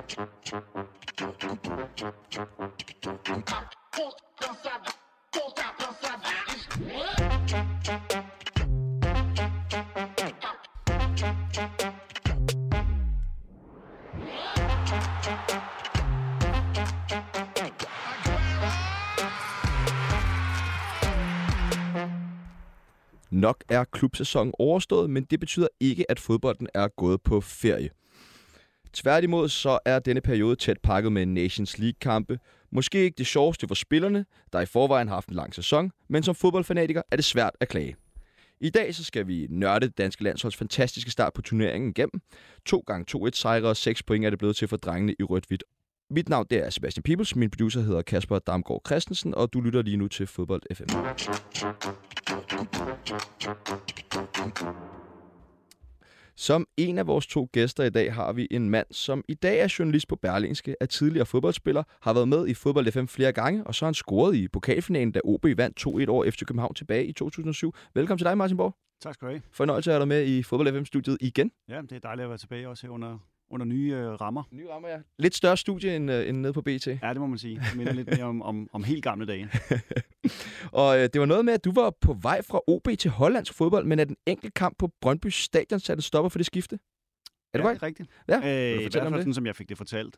Nok er klubsæsonen overstået, men det betyder ikke, at fodbolden er gået på ferie. Tværtimod så er denne periode tæt pakket med Nations League-kampe. Måske ikke det sjoveste for spillerne, der i forvejen har haft en lang sæson, men som fodboldfanatiker er det svært at klage. I dag så skal vi nørde det danske landsholds fantastiske start på turneringen igennem. 2 gange 2-1 sejre og 6 point er det blevet til for drengene i rødt-hvidt. Mit navn det er Sebastian Peebles, min producer hedder Kasper Damgaard Christensen, og du lytter lige nu til Fodbold FM. Som en af vores to gæster i dag har vi en mand, som i dag er journalist på Berlingske, er tidligere fodboldspiller, har været med i Fodbold FM flere gange, og så har han scoret i pokalfinalen, da OB vandt 2-1 over FC København tilbage i 2007. Velkommen til dig, Martin Borg. Tak skal du have. Fornøjelse at have dig med i Fodbold FM-studiet igen. Ja, det er dejligt at være tilbage også her under, under nye øh, rammer. Nye rammer, ja. Lidt større studie end, øh, end nede på BT. Ja, det må man sige. Det minder lidt mere om, om, om helt gamle dage. og øh, det var noget med, at du var på vej fra OB til hollandsk fodbold, men at en enkelt kamp på Brøndby Stadion satte stopper for det skifte. Er det ja, er rigtigt. Ja, Øh, I hvert fald sådan, som jeg fik det fortalt.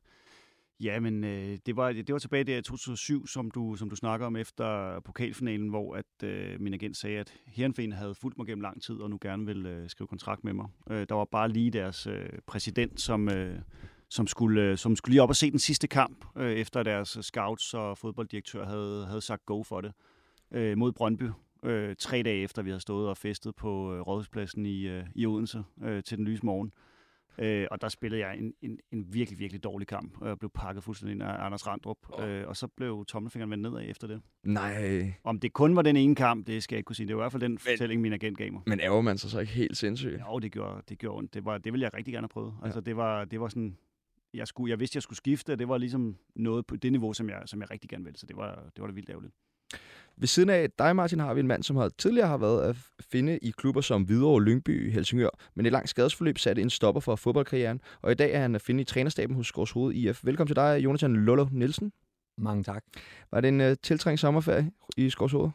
Ja, men øh, det, var, det var tilbage der i 2007, som du, som du snakker om efter pokalfinalen, hvor at, øh, min agent sagde, at Herrenfen havde fulgt mig gennem lang tid, og nu gerne ville øh, skrive kontrakt med mig. Øh, der var bare lige deres øh, præsident, som, øh, som, skulle, øh, som skulle lige op og se den sidste kamp, øh, efter deres scouts og fodbolddirektør havde, havde sagt go for det, øh, mod Brøndby. Øh, tre dage efter, vi havde stået og festet på øh, Rådhuspladsen i, øh, i Odense øh, til den lyse morgen. Øh, og der spillede jeg en, en, en virkelig, virkelig dårlig kamp, og jeg blev pakket fuldstændig ind af Anders Randrup. Åh. Øh, og så blev tommelfingeren vendt nedad efter det. Nej, Om det kun var den ene kamp, det skal jeg ikke kunne sige. Det var i hvert fald den fortælling, min agent gav mig. men ærger man sig så ikke helt sindssygt? Jo, det gjorde, det gjorde ondt. Det, var, det ville jeg rigtig gerne have prøvet. Altså, det var, det var sådan... Jeg, skulle, jeg vidste, jeg skulle skifte, og det var ligesom noget på det niveau, som jeg, som jeg rigtig gerne ville. Så det var, det var da vildt ærgerligt. Ved siden af dig, Martin, har vi en mand, som har tidligere har været at finde i klubber som Hvidovre, Lyngby, Helsingør, men et langt skadesforløb satte en stopper for fodboldkarrieren, og i dag er han at finde i trænerstaben hos Skovshoved IF. Velkommen til dig, Jonathan Lollo Nielsen. Mange tak. Var det en uh, tiltrængt sommerferie i Skovshoved?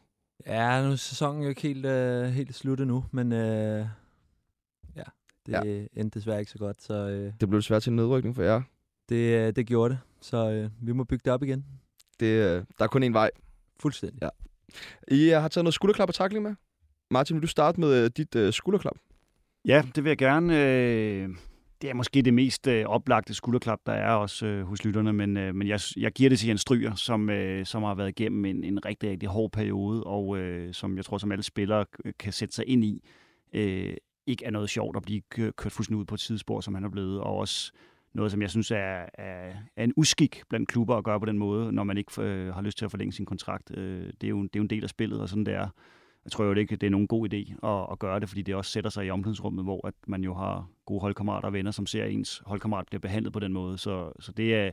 Ja, nu er sæsonen jo ikke helt, øh, helt slut endnu, men øh, ja, det Ja. endte desværre ikke så godt, så øh, Det blev svært til en nedrykning for jer. det, øh, det gjorde det. Så øh, vi må bygge det op igen. Det, uh, der er kun én vej. Fuldstændig. Ja. I øh, har taget noget skulderklap og takling med. Martin, vil du starte med øh, dit øh, skulderklap? Ja, det vil jeg gerne. Øh, det er måske det mest øh, oplagte skulderklap, der er også øh, hos lytterne, men, øh, men jeg, jeg giver det til Jens Stryger, som, øh, som har været igennem en, en rigtig, rigtig hård periode, og øh, som jeg tror, som alle spillere kan sætte sig ind i, øh, ikke er noget sjovt at blive kørt fuldstændig ud på et sidespor, som han er blevet, og også noget, som jeg synes er, er, er en uskik blandt klubber at gøre på den måde, når man ikke øh, har lyst til at forlænge sin kontrakt. Øh, det, er jo, det er jo en del af spillet, og sådan det er. Jeg tror jo ikke, det er nogen god idé at, at gøre det, fordi det også sætter sig i omklædningsrummet, hvor at man jo har gode holdkammerater og venner, som ser ens holdkammerat bliver behandlet på den måde. Så, så, det er,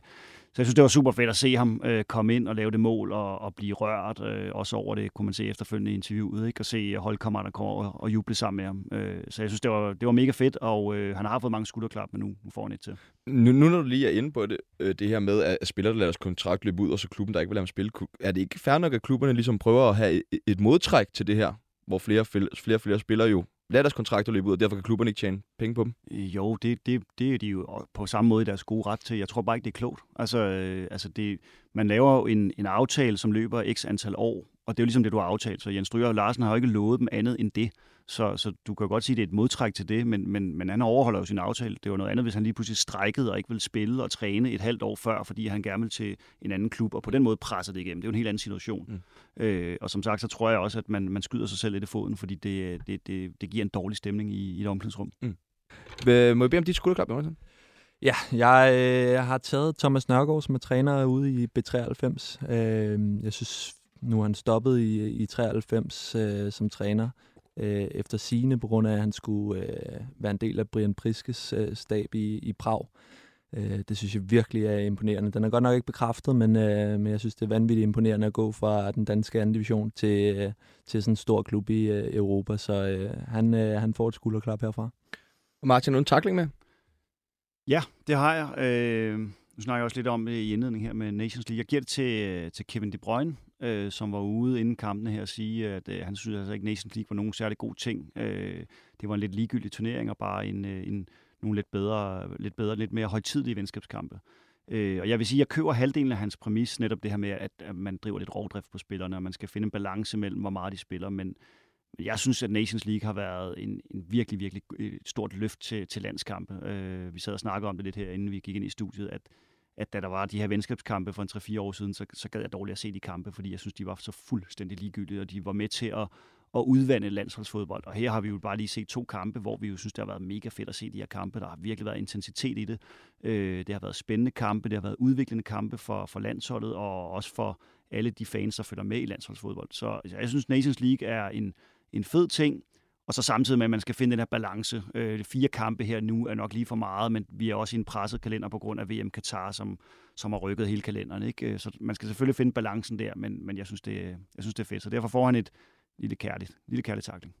så jeg synes, det var super fedt at se ham øh, komme ind og lave det mål og, og blive rørt. Øh, også over det, kunne man se efterfølgende i interviewet, ikke? og se holdkammerater komme over og juble sammen med ham. Øh, så jeg synes, det var, det var mega fedt, og øh, han har fået mange skulderklap, men nu, nu får han et til. Nu, nu når du lige er inde på det, øh, det her med, at spillere der lader deres kontrakt løbe ud, og så klubben, der ikke vil lade ham spille, er det ikke fair nok, at klubberne ligesom prøver at have et, modtræk til det her, hvor flere, flere, flere spillere jo lade deres kontrakter løbe ud, og derfor kan klubberne ikke tjene penge på dem? Jo, det, det, det er de jo på samme måde i deres gode ret til. Jeg tror bare ikke, det er klogt. Altså, øh, altså det, man laver jo en, en aftale, som løber x antal år, og det er jo ligesom det, du har aftalt. Så Jens Stryger og Larsen har jo ikke lovet dem andet end det. Så, så du kan godt sige, at det er et modtræk til det, men, men, men han overholder jo sin aftale. Det var noget andet, hvis han lige pludselig strækkede og ikke ville spille og træne et halvt år før, fordi han gerne ville til en anden klub, og på den måde presser det igennem. Det er jo en helt anden situation. Mm. Øh, og som sagt, så tror jeg også, at man, man skyder sig selv lidt i foden, fordi det, det, det, det giver en dårlig stemning i, i et omklædningsrum. Øh, Må jeg bede om dit skulderklap, Jonathan? Ja, jeg øh, har taget Thomas Nørgaard, som er træner ude i B93. Øh, jeg synes, nu er han stoppet i, i 93 øh, som træner, øh, efter sine på grund af, at han skulle øh, være en del af Brian Priskes øh, stab i, i Prag. Øh, det synes jeg virkelig er imponerende. Den er godt nok ikke bekræftet, men, øh, men jeg synes, det er vanvittigt imponerende at gå fra den danske anden division til, øh, til sådan en stor klub i øh, Europa. Så øh, han, øh, han får et skulderklap herfra. Og Martin, har du en takling med? Ja, det har jeg. Øh, Nu snakker jeg også lidt om i indledningen her med Nations League. Jeg giver det til, til Kevin De Bruyne, øh, som var ude inden kampene her og sige, at øh, han synes altså ikke, Nations League var nogen særlig god ting. Øh, det var en lidt ligegyldig turnering og bare en, øh, en, nogle lidt bedre, lidt bedre, lidt mere højtidlige venskabskampe. Øh, og jeg vil sige, at jeg køber halvdelen af hans præmis, netop det her med, at, at man driver lidt rovdrift på spillerne, og man skal finde en balance mellem, hvor meget de spiller, men jeg synes, at Nations League har været en, en virkelig, virkelig øh, stort løft til, til landskampe. Øh, vi sad og snakkede om det lidt her, inden vi gik ind i studiet, at, at da der var de her venskabskampe for en 3-4 år siden, så, så gad jeg dårligt at se de kampe, fordi jeg synes, de var så fuldstændig ligegyldige, og de var med til at, at udvande landsholdsfodbold. Og her har vi jo bare lige set to kampe, hvor vi jo synes, det har været mega fedt at se de her kampe. Der har virkelig været intensitet i det. Øh, det har været spændende kampe, det har været udviklende kampe for, for landsholdet, og også for alle de fans, der følger med i landsholdsfodbold. Så jeg synes, Nations League er en, en fed ting, og så samtidig med, at man skal finde den her balance. Øh, fire kampe her nu er nok lige for meget, men vi er også i en presset kalender på grund af VM Qatar, som, som har rykket hele kalenderen. Ikke? Øh, så man skal selvfølgelig finde balancen der, men, men jeg, synes, det, jeg synes, det er fedt. Så derfor får han et lille kærligt, lille kærligt takling.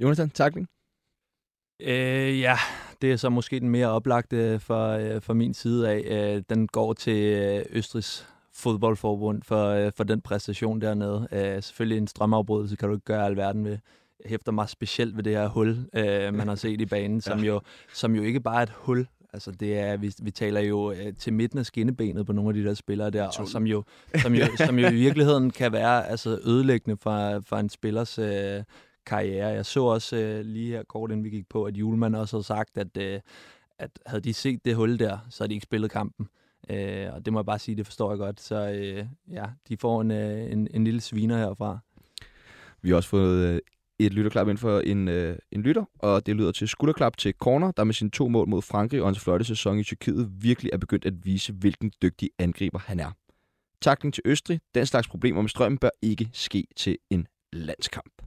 Jonathan, takling? Øh, ja, det er så måske den mere oplagte for, øh, for min side af. Øh, den går til øh, Østrigs fodboldforbund for, øh, for den præstation dernede. Øh, selvfølgelig en strømafbrydelse kan du ikke gøre alverden ved. Hæfter mig specielt ved det her hul, øh, man har set i banen, som, ja. jo, som jo ikke bare er et hul. Altså det er, vi, vi taler jo øh, til midten af skinnebenet på nogle af de der spillere der, og som jo, som, jo, som jo i virkeligheden kan være altså, ødelæggende for, for en spillers øh, karriere. Jeg så også øh, lige her kort inden vi gik på, at Julemand også havde sagt, at, øh, at havde de set det hul der, så havde de ikke spillet kampen. Øh, og det må jeg bare sige, det forstår jeg godt. Så øh, ja, de får en, øh, en, en lille sviner herfra. Vi har også fået øh, et lytterklap ind for en, øh, en lytter, og det lyder til skulderklap til Corner, der med sine to mål mod Frankrig og hans flotte sæson i Tyrkiet virkelig er begyndt at vise, hvilken dygtig angriber han er. Takling til Østrig. Den slags problemer med strømmen bør ikke ske til en landskamp.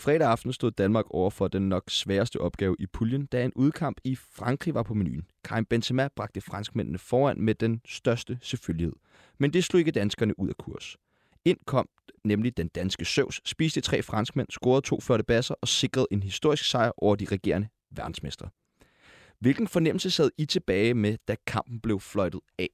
Fredag aften stod Danmark over for den nok sværeste opgave i puljen, da en udkamp i Frankrig var på menuen. Karim Benzema bragte franskmændene foran med den største selvfølgelighed. Men det slog ikke danskerne ud af kurs. Ind kom nemlig den danske Søvs, spiste tre franskmænd, scorede to førte basser og sikrede en historisk sejr over de regerende verdensmestre. Hvilken fornemmelse sad I tilbage med, da kampen blev fløjtet af?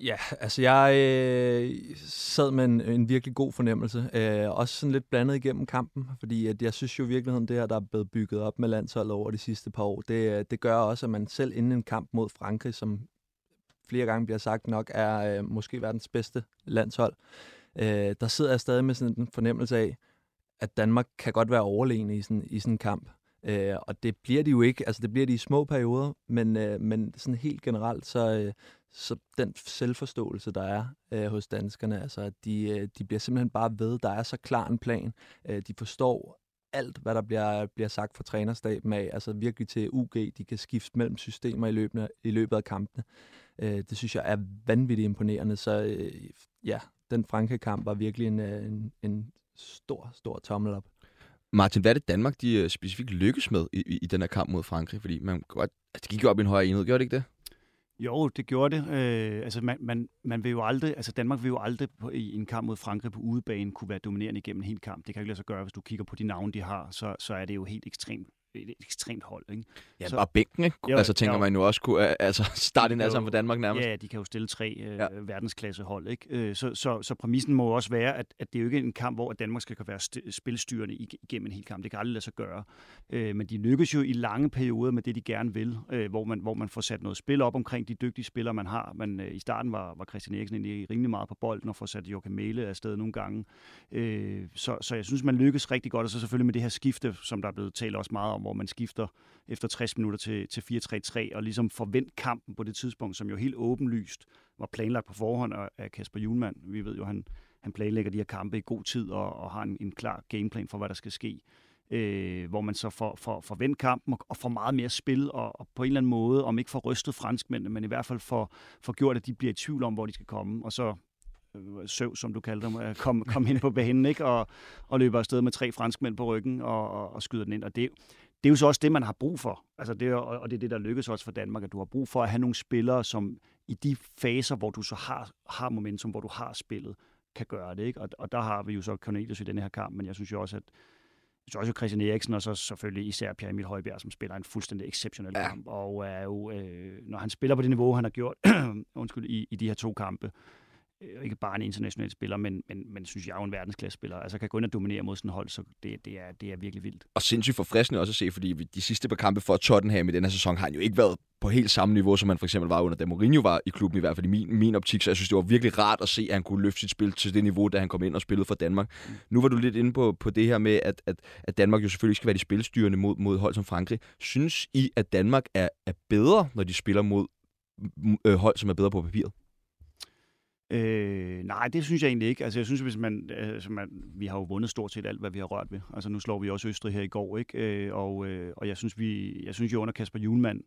Ja, altså jeg øh, sad med en, en virkelig god fornemmelse. Øh, også sådan lidt blandet igennem kampen, fordi at jeg synes jo i virkeligheden, det her, der er blevet bygget op med landsholdet over de sidste par år, det, øh, det gør også, at man selv inden en kamp mod Frankrig, som flere gange bliver sagt nok er øh, måske verdens bedste landshold, øh, der sidder jeg stadig med sådan en fornemmelse af, at Danmark kan godt være overlegen i sådan, i sådan en kamp. Øh, og det bliver de jo ikke, altså det bliver de i små perioder, men, øh, men sådan helt generelt, så, øh, så den selvforståelse, der er øh, hos danskerne, altså at de, øh, de bliver simpelthen bare ved, der er så klar en plan. Øh, de forstår alt, hvad der bliver, bliver sagt fra trænerstaben af, altså virkelig til UG, de kan skifte mellem systemer i løbet, i løbet af kampene. Øh, det synes jeg er vanvittigt imponerende, så øh, ja, den franke kamp var virkelig en, øh, en, en stor, stor tommel op. Martin, hvad er det Danmark, de øh, specifikt lykkes med i, i, i den her kamp mod Frankrig? Fordi man godt, altså, det gik jo op i en højere enhed, gjorde det ikke det? Jo, det gjorde det. Øh, altså man, man, man vil jo aldrig, altså Danmark vil jo aldrig på, i en kamp mod Frankrig på udebane kunne være dominerende igennem en hel kamp. Det kan ikke lade sig gøre, hvis du kigger på de navne, de har, så, så er det jo helt ekstremt et ekstremt hold. Ikke? Ja, så, bare bænken, ikke? Jo, altså tænker jo, man jo også kunne altså, starte en sammen for Danmark nærmest. Ja, de kan jo stille tre øh, ja. verdensklassehold. Ikke? Øh, så, så, så præmissen må også være, at, at det er jo ikke en kamp, hvor Danmark skal være st- spilstyrende igennem en hel kamp. Det kan aldrig lade sig gøre. Øh, men de lykkes jo i lange perioder med det, de gerne vil, øh, hvor, man, hvor man får sat noget spil op omkring de dygtige spillere, man har. Men øh, i starten var, var Christian Eriksen egentlig rimelig meget på bolden og får sat Joachim Mæle afsted nogle gange. Øh, så, så jeg synes, man lykkes rigtig godt, og så selvfølgelig med det her skifte, som der er blevet talt også meget om, hvor man skifter efter 60 minutter til, til 4-3-3, og ligesom forvent kampen på det tidspunkt, som jo helt åbenlyst var planlagt på forhånd af Kasper Julemand. Vi ved jo, han, han planlægger de her kampe i god tid og, og har en, en klar gameplan for, hvad der skal ske. Øh, hvor man så får, får, får vendt kampen og, og får meget mere spil, og, og på en eller anden måde, om ikke får rystet franskmændene, men i hvert fald får, får gjort, at de bliver i tvivl om, hvor de skal komme. Og så øh, søv, som du kalder dem, øh, kom, kom ind på banen, ikke? Og, og løber afsted med tre franskmænd på ryggen og, og, og skyder den ind. Og det, det er jo så også det, man har brug for. Altså det, og det er det, der lykkes også for Danmark, at du har brug for at have nogle spillere, som i de faser, hvor du så har, har momentum, hvor du har spillet, kan gøre det. Ikke? Og, og der har vi jo så Cornelius i den her kamp, men jeg synes jo også, at, synes også Christian Eriksen, og så selvfølgelig især Pierre Emil Højbjerg, som spiller en fuldstændig exceptionel ja. kamp. Og er jo, øh, når han spiller på det niveau, han har gjort undskyld, i, i de her to kampe, øh, ikke bare en international spiller, men, men, men synes jeg er jo en verdensklasse-spiller. Altså kan gå ind og dominere mod sådan en hold, så det, det, er, det er virkelig vildt. Og sindssygt forfriskende også at se, fordi de sidste par kampe for Tottenham i den her sæson har han jo ikke været på helt samme niveau, som han for eksempel var under, da Mourinho var i klubben, i hvert fald i min, min optik. Så jeg synes, det var virkelig rart at se, at han kunne løfte sit spil til det niveau, da han kom ind og spillede for Danmark. Mm. Nu var du lidt inde på, på det her med, at, at, at Danmark jo selvfølgelig skal være de spilstyrende mod, mod hold som Frankrig. Synes I, at Danmark er, er bedre, når de spiller mod øh, hold, som er bedre på papiret? Øh, nej, det synes jeg egentlig ikke. Altså, jeg synes, hvis man, altså, man, vi har jo vundet stort set alt, hvad vi har rørt ved. Altså, nu slår vi også Østrig her i går, ikke? Øh, og, øh, og jeg synes, vi, jeg synes jo under Kasper Julemand,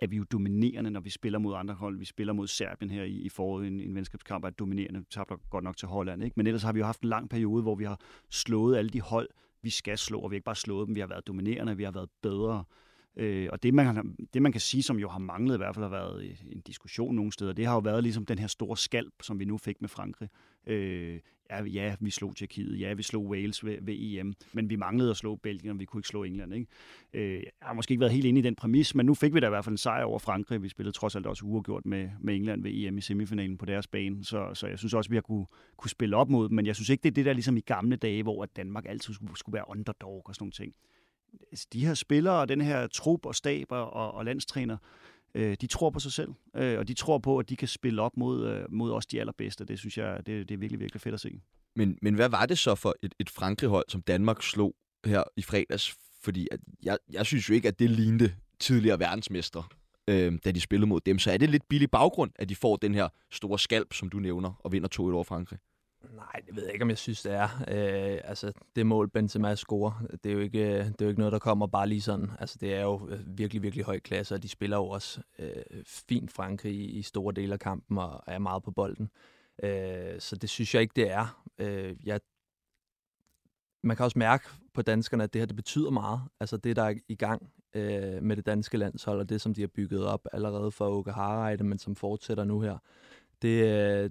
at vi jo dominerende, når vi spiller mod andre hold. Vi spiller mod Serbien her i, i foråret, en, en venskabskamp, er dominerende. Vi tabte godt nok til Holland, ikke? Men ellers har vi jo haft en lang periode, hvor vi har slået alle de hold, vi skal slå, og vi har ikke bare slået dem, vi har været dominerende, vi har været bedre. Øh, Øh, og det man, det, man kan sige, som jo har manglet, i hvert fald har været øh, en diskussion nogle steder, det har jo været ligesom den her store skalp, som vi nu fik med Frankrig. Øh, ja, ja, vi slog Tjekkiet, ja, vi slog Wales ved, ved EM, men vi manglede at slå Belgien, og vi kunne ikke slå England. Ikke? Øh, jeg har måske ikke været helt inde i den præmis, men nu fik vi da i hvert fald en sejr over Frankrig. Vi spillede trods alt også uafgjort med, med England ved EM i semifinalen på deres bane, så, så jeg synes også, vi har kunne, kunne spille op mod dem, men jeg synes ikke, det er det der ligesom i gamle dage, hvor at Danmark altid skulle, skulle være underdog og sådan nogle ting. Altså, de her spillere, og den her trup og stab og, og landstræner, øh, de tror på sig selv, øh, og de tror på, at de kan spille op mod, øh, mod os de allerbedste. Det synes jeg, det, det er virkelig, virkelig fedt at se. Men, men hvad var det så for et, et Frankrig-hold, som Danmark slog her i fredags? Fordi at jeg, jeg synes jo ikke, at det lignede tidligere verdensmestre, øh, da de spillede mod dem. Så er det lidt billig baggrund, at de får den her store skalp, som du nævner, og vinder 2-1 over Frankrig? Nej, det ved jeg ikke, om jeg synes, det er. Øh, altså, det mål, Benzema scorer, det er, jo ikke, øh, det er jo ikke noget, der kommer bare lige sådan. Altså, det er jo øh, virkelig, virkelig høj klasse, og de spiller jo også øh, fint Frankrig i, i store dele af kampen, og er meget på bolden. Øh, så det synes jeg ikke, det er. Øh, jeg, man kan også mærke på danskerne, at det her det betyder meget. Altså det, der er i gang øh, med det danske landshold, og det, som de har bygget op allerede for Åke Harreide, men som fortsætter nu her. Det, øh,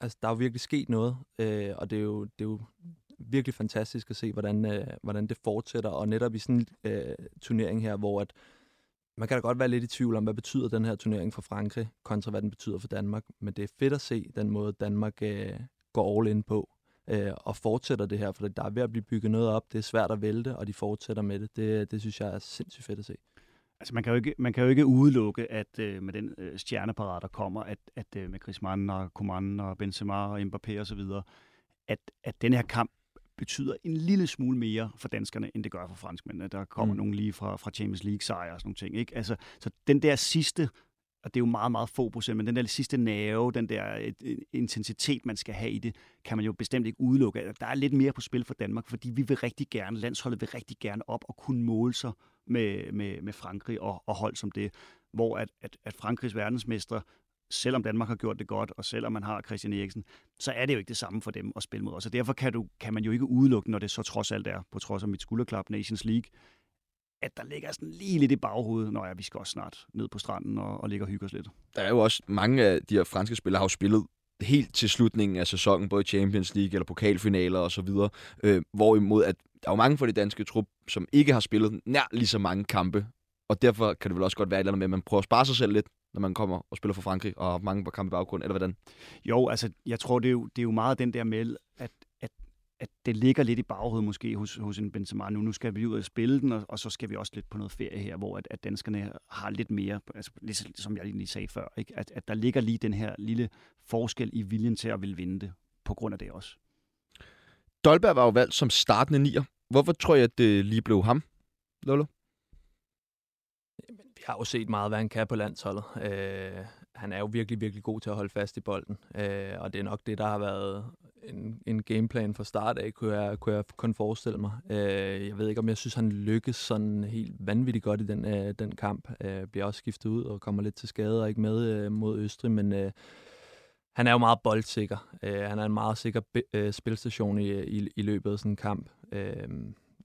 altså, der er jo virkelig sket noget, øh, og det er, jo, det er jo virkelig fantastisk at se, hvordan, øh, hvordan det fortsætter, og netop i sådan en øh, turnering her, hvor at, man kan da godt være lidt i tvivl om, hvad betyder den her turnering for Frankrig, kontra hvad den betyder for Danmark, men det er fedt at se den måde, Danmark øh, går all in på, øh, og fortsætter det her, for der er ved at blive bygget noget op, det er svært at vælte, og de fortsætter med det. Det, det synes jeg er sindssygt fedt at se. Altså man kan jo ikke, man kan jo ikke udelukke, at øh, med den øh, stjerneparade, der kommer, at, at øh, med Griezmann og Coman og Benzema og Mbappé og så videre, at, at den her kamp betyder en lille smule mere for danskerne, end det gør for franskmændene. Der kommer mm. nogen lige fra, fra Champions League-sejre og sådan nogle ting. Ikke? Altså, så den der sidste, og det er jo meget, meget få procent, men den der sidste nerve, den der et, et, intensitet, man skal have i det, kan man jo bestemt ikke udelukke. Der er lidt mere på spil for Danmark, fordi vi vil rigtig gerne, landsholdet vil rigtig gerne op og kunne måle sig med, med, med Frankrig og, og hold som det, hvor at, at, at Frankrigs verdensmester, selvom Danmark har gjort det godt, og selvom man har Christian Eriksen, så er det jo ikke det samme for dem at spille mod os. Og derfor kan, du, kan man jo ikke udelukke, når det så trods alt er, på trods af mit skulderklap Nations League, at der ligger sådan lige lidt i baghovedet, når ja, vi skal også snart ned på stranden og, og ligge og hygge os lidt. Der er jo også mange af de her franske spillere, har jo spillet helt til slutningen af sæsonen, både i Champions League eller pokalfinaler og så videre, øh, hvorimod at der er jo mange for det danske trup, som ikke har spillet nær lige så mange kampe, og derfor kan det vel også godt være et eller andet med, at man prøver at spare sig selv lidt, når man kommer og spiller for Frankrig, og har mange på kampe baggrund, eller hvordan? Jo, altså, jeg tror, det er jo, det er jo meget den der med, at, at, at det ligger lidt i baghovedet måske hos, hos en Benzema nu. Nu skal vi ud og spille den, og, og så skal vi også lidt på noget ferie her, hvor at, at danskerne har lidt mere, altså, ligesom, som jeg lige sagde før, ikke? At, at der ligger lige den her lille forskel i viljen til at ville vinde det, på grund af det også. Dolberg var jo valgt som startende nier. Hvorfor tror jeg, at det lige blev ham, Lolo? Jamen, vi har jo set meget, hvad han kan på landsholdet. Øh, han er jo virkelig, virkelig god til at holde fast i bolden. Øh, og det er nok det, der har været en, en gameplan fra start af, kunne jeg, kunne jeg kun forestille mig. Øh, jeg ved ikke, om jeg synes, han lykkes sådan helt vanvittigt godt i den, øh, den kamp. Øh, bliver også skiftet ud og kommer lidt til skade og ikke med øh, mod Østrig, men... Øh, han er jo meget boldsikker. Øh, han er en meget sikker øh, spilstation i, i, i løbet af sådan en kamp. Øh,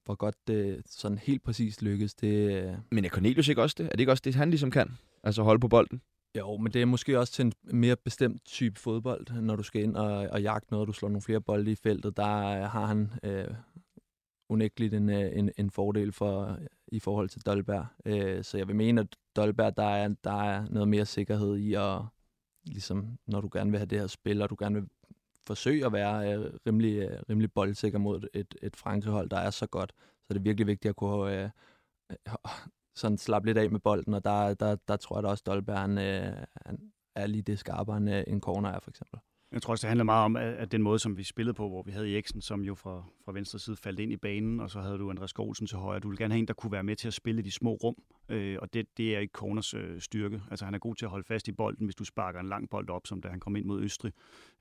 hvor godt det sådan helt præcis lykkes, det... Øh... Men er Cornelius ikke også det? Er det ikke også det, han ligesom kan? Altså holde på bolden? Jo, men det er måske også til en mere bestemt type fodbold, når du skal ind og, og jagte noget, du slår nogle flere bolde i feltet. Der har han øh, unægteligt en, øh, en, en fordel for i forhold til Dolberg. Øh, så jeg vil mene, at Dolberg, der er, der er noget mere sikkerhed i at, ligesom, når du gerne vil have det her spil, og du gerne vil forsøge at være øh, rimelig, øh, rimelig boldsikker mod et, et Frankrig-hold, der er så godt. Så det er virkelig vigtigt at kunne øh, øh, sådan slappe lidt af med bolden, og der, der, der tror jeg da også, Dolberg han, øh, han er lige det skarpere end øh, en corner er, for eksempel. Jeg tror også, det handler meget om, at den måde, som vi spillede på, hvor vi havde Eriksen, som jo fra, fra venstre side faldt ind i banen, og så havde du Andreas Skålsen til højre. Du ville gerne have en, der kunne være med til at spille de små rum, øh, og det, det er ikke Corners øh, styrke. Altså han er god til at holde fast i bolden, hvis du sparker en lang bold op, som da han kom ind mod Østrig,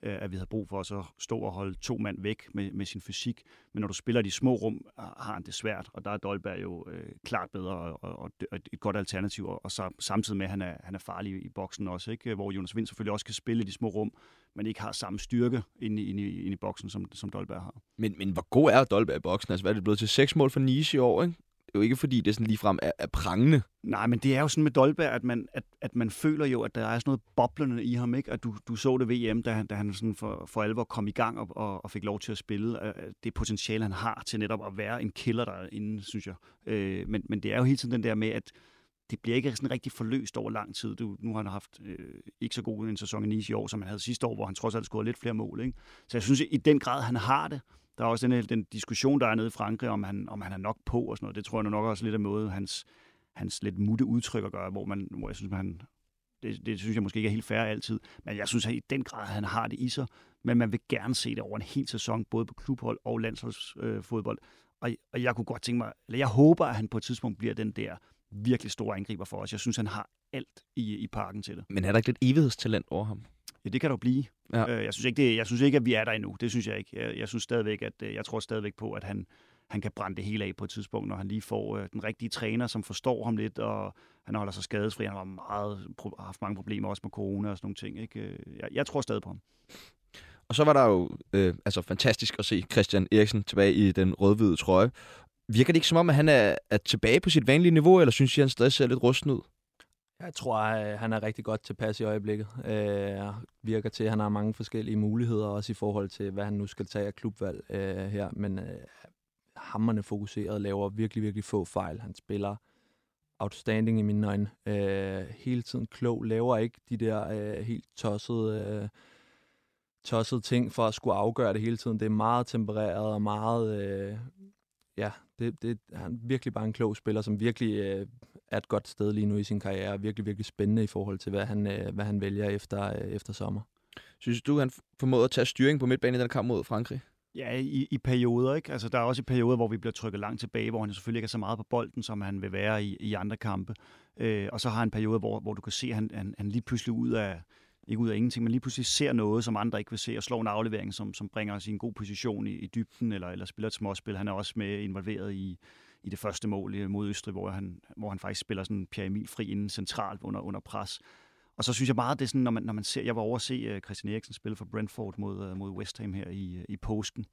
øh, at vi havde brug for at så stå og holde to mand væk med, med sin fysik. Men når du spiller de små rum, har han det svært, og der er Dolberg jo øh, klart bedre og, og, og et godt alternativ, og, og så, samtidig med, at han er, han er farlig i boksen også, ikke? hvor Jonas Vind selvfølgelig også kan spille de små rum, men ikke har samme styrke inde i, inde i, inde i boksen, som, som Dolberg har. Men, men hvor god er Dolberg i boksen? Altså, hvad er det blevet til? Seks mål for Nice i år, ikke? Det er jo ikke, fordi det sådan ligefrem er, er prangende. Nej, men det er jo sådan med Dolberg, at man, at, at man føler jo, at der er sådan noget boblende i ham. Ikke? At du, du så det VM, da han, da han sådan for, for alvor kom i gang og, og, og fik lov til at spille. Det potentiale, han har til netop at være en killer derinde, synes jeg. Øh, men, men det er jo hele tiden den der med, at det bliver ikke sådan rigtig forløst over lang tid. Du, nu har han haft øh, ikke så god en sæson i Nice i år, som han havde sidste år, hvor han trods alt scorede lidt flere mål. Ikke? Så jeg synes, at i den grad, han har det. Der er også den, den diskussion, der er nede i Frankrig, om han, om han er nok på og sådan noget. Det tror jeg nok også lidt af måde, hans, hans lidt mutte udtryk at gøre, hvor, man, hvor jeg synes, han, det, det synes jeg måske ikke er helt fair altid. Men jeg synes, at i den grad, han har det i sig. Men man vil gerne se det over en hel sæson, både på klubhold og landsholdsfodbold. Øh, og, og jeg kunne godt tænke mig, eller jeg håber, at han på et tidspunkt bliver den der virkelig store angriber for os. Jeg synes, han har alt i, i parken til det. Men er der ikke lidt evighedstalent over ham? Ja, det kan der blive. Ja. Øh, jeg, synes ikke, det, jeg synes ikke, at vi er der endnu. Det synes jeg ikke. Jeg, jeg synes stadigvæk, at øh, jeg tror stadigvæk på, at han, han kan brænde det hele af på et tidspunkt, når han lige får øh, den rigtige træner, som forstår ham lidt, og han holder sig skadesfri. Han har meget, har haft mange problemer også med corona og sådan nogle ting. Ikke? Øh, jeg, jeg tror stadig på ham. Og så var der jo øh, altså fantastisk at se Christian Eriksen tilbage i den rødhvide trøje. Virker det ikke som om, at han er, er tilbage på sit vanlige niveau, eller synes I, at han stadig ser lidt rusten ud? Jeg tror, at han er rigtig godt tilpas i øjeblikket. Øh, virker til, at han har mange forskellige muligheder, også i forhold til, hvad han nu skal tage af klubvalg øh, her. Men øh, hammerne fokuseret, laver virkelig, virkelig få fejl. Han spiller outstanding i mine øjne. Øh, hele tiden klog, laver ikke de der øh, helt tossede, øh, tossede ting for at skulle afgøre det hele tiden. Det er meget tempereret og meget... Øh, ja, det, det, han er virkelig bare en klog spiller, som virkelig øh, er et godt sted lige nu i sin karriere, og virkelig, virkelig spændende i forhold til, hvad han, øh, hvad han vælger efter, øh, efter sommer. Synes du, han formåede at tage styring på midtbanen i den kamp mod Frankrig? Ja, i, i perioder, ikke? Altså, der er også i perioder, hvor vi bliver trykket langt tilbage, hvor han selvfølgelig ikke er så meget på bolden, som han vil være i, i andre kampe. Øh, og så har han perioder, hvor, hvor du kan se, at han, han, han lige pludselig ud af, ikke ud af ingenting, men lige pludselig ser noget, som andre ikke vil se, og slår en aflevering, som, som bringer os i en god position i, i dybden, eller, eller spiller et småspil. Han er også med involveret i, i det første mål øh, mod Østrig, hvor han, hvor han faktisk spiller sådan Pierre Emil fri inden centralt under, under pres. Og så synes jeg meget, det er sådan, når man, når man ser, jeg var over at se øh, Christian Eriksen spille for Brentford mod, øh, mod West Ham her i, i påsken.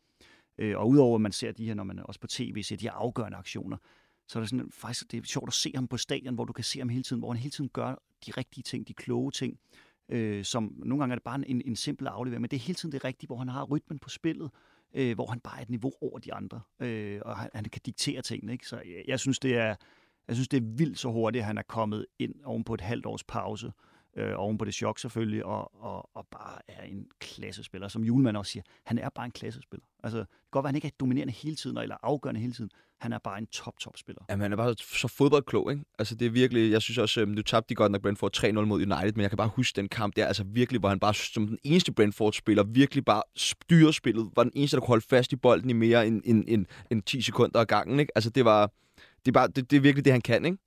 Og udover at man ser de her, når man også på tv ser de her afgørende aktioner, så er det sådan, faktisk det er sjovt at se ham på stadion, hvor du kan se ham hele tiden, hvor han hele tiden gør de rigtige ting, de kloge ting, øh, som nogle gange er det bare en, en simpel aflevering, men det er hele tiden det rigtige, hvor han har rytmen på spillet, øh, hvor han bare er et niveau over de andre, øh, og han, han kan diktere tingene. Ikke? Så jeg, jeg, synes, det er, jeg synes, det er vildt så hurtigt, at han er kommet ind oven på et halvt års pause, øh, oven på det chok selvfølgelig, og, og, og bare er en klassespiller. Som Julemand også siger, han er bare en klassespiller. Altså, det kan godt være, at han ikke er dominerende hele tiden, eller afgørende hele tiden. Han er bare en top-top-spiller. Jamen, han er bare så fodboldklog, ikke? Altså, det er virkelig, jeg synes også, nu tabte de godt nok Brentford 3-0 mod United, men jeg kan bare huske den kamp der, altså virkelig, hvor han bare som den eneste Brentford-spiller virkelig bare styrer spillet, var den eneste, der kunne holde fast i bolden i mere end, end, end, end 10 sekunder ad gangen, ikke? Altså, det var, det er, bare, det, det er virkelig det, han kan, ikke?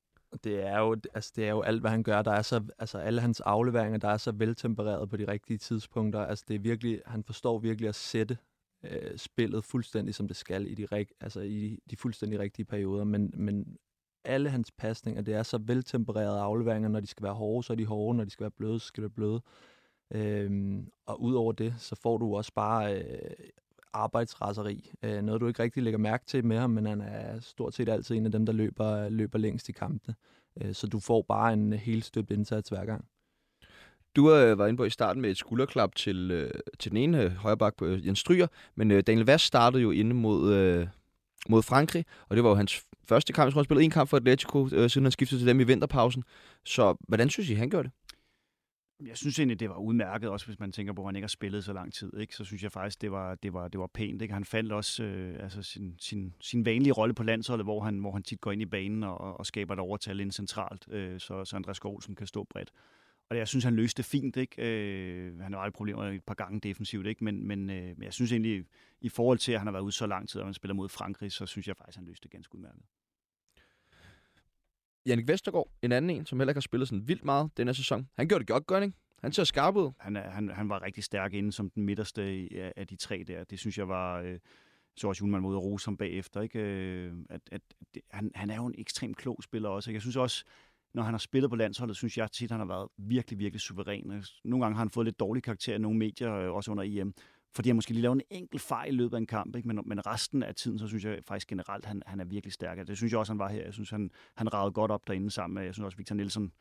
Det er, jo, altså, det er jo alt, hvad han gør. Der er så, altså, alle hans afleveringer, der er så veltempereret på de rigtige tidspunkter. Altså, det er virkelig, han forstår virkelig at sætte øh, spillet fuldstændig, som det skal i de, rig, altså, i de fuldstændig rigtige perioder. Men, men alle hans pasninger, det er så veltempererede afleveringer. Når de skal være hårde, så er de hårde. Når de skal være bløde, så skal de være bløde. Øhm, og udover det, så får du også bare øh, arbejdsraseri. Øh, noget, du ikke rigtig lægger mærke til med ham, men han er stort set altid en af dem, der løber, løber længst i kampene. Øh, så du får bare en øh, helt støbt indsats hver gang. Du øh, var inde på i starten med et skulderklap til, øh, til den ene øh, højreback, øh, Jens Stryger, men øh, Daniel Vass startede jo inde mod, øh, mod Frankrig, og det var jo hans første kamp. Jeg tror, han spillede en kamp for Atletico, øh, siden han skiftede til dem i vinterpausen. Så hvordan synes I, han gjorde det? Jeg synes egentlig, det var udmærket, også hvis man tænker på, at han ikke har spillet så lang tid. Ikke? Så synes jeg faktisk, det var, det var, det var pænt. Ikke? Han fandt også øh, altså sin, sin, sin vanlige rolle på landsholdet, hvor han, hvor han tit går ind i banen og, og skaber et overtal ind centralt, øh, så, så Andreas Skålsen kan stå bredt. Og jeg synes, han løste det fint. Ikke? Øh, han har aldrig problemer et par gange defensivt, ikke? Men, men, øh, men jeg synes egentlig, i forhold til, at han har været ude så lang tid, og han spiller mod Frankrig, så synes jeg faktisk, han løste det ganske udmærket. Jannik Vestergaard, en anden en, som heller ikke har spillet sådan vildt meget denne sæson. Han gjorde det godt, gør ikke? Han ser skarp ud. Han, er, han, han var rigtig stærk inden som den midterste af, af de tre der. Det synes jeg var... Øh, så også Julemand mod Rose som bagefter. Ikke? Øh, at, at, at, han, han er jo en ekstremt klog spiller også. Jeg synes også, når han har spillet på landsholdet, synes jeg tit, han har været virkelig, virkelig suveræn. Nogle gange har han fået lidt dårlig karakter i nogle medier, øh, også under EM, fordi han måske lige lavet en enkelt fejl i løbet af en kamp. Ikke? Men, men resten af tiden, så synes jeg faktisk generelt, han, han er virkelig stærk. Det synes jeg også, han var her. Jeg synes, han, han ragede godt op derinde sammen med, jeg synes også, Victor Nielsen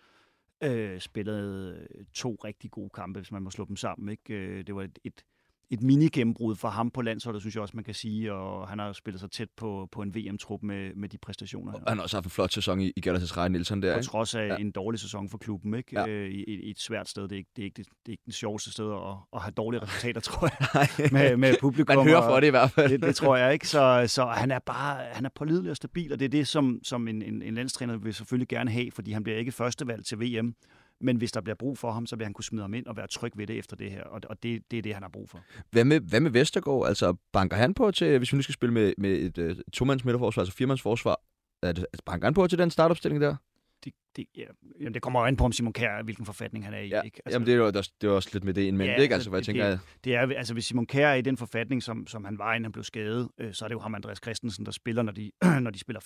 øh, spillede to rigtig gode kampe, hvis man må slå dem sammen. Ikke? Øh, det var et, et, et mini-gennembrud for ham på landsholdet, synes jeg også, man kan sige, og han har spillet sig tæt på, på en VM-trup med, med de præstationer. Og han har også haft en flot sæson i, i Galatasaray Nielsen der. På trods af ja. en dårlig sæson for klubben, ikke? Ja. Øh, i, i, et svært sted. Det er ikke det, er ikke det, det, er ikke den sjoveste sted at, at have dårlige resultater, tror jeg, med, med publikum. Man hører for det i hvert fald. Det, det tror jeg ikke. Så, så han er bare han er pålidelig og stabil, og det er det, som, som en, en, en landstræner vil selvfølgelig gerne have, fordi han bliver ikke førstevalg til VM. Men hvis der bliver brug for ham, så vil han kunne smide ham ind og være tryg ved det efter det her. Og, og det, det er det, han har brug for. Hvad med, hvad med Vestergaard? Altså, banker han på til, hvis vi nu skal spille med, med et uh, to-mands midterforsvar, altså firemands forsvar, altså, banker han på til den startopstilling der? Det, det, ja, jamen, det kommer jo an på, om Simon Kjær, hvilken forfatning han er i. Ja. Ikke? Altså, jamen, det er jo det er også lidt med det mente, ja, ikke? Altså, hvad det, jeg tænker, det, det er, altså, hvis Simon Kjær er i den forfatning, som, som han var, inden han blev skadet, øh, så er det jo ham, Andreas Christensen, der spiller, når de, når de spiller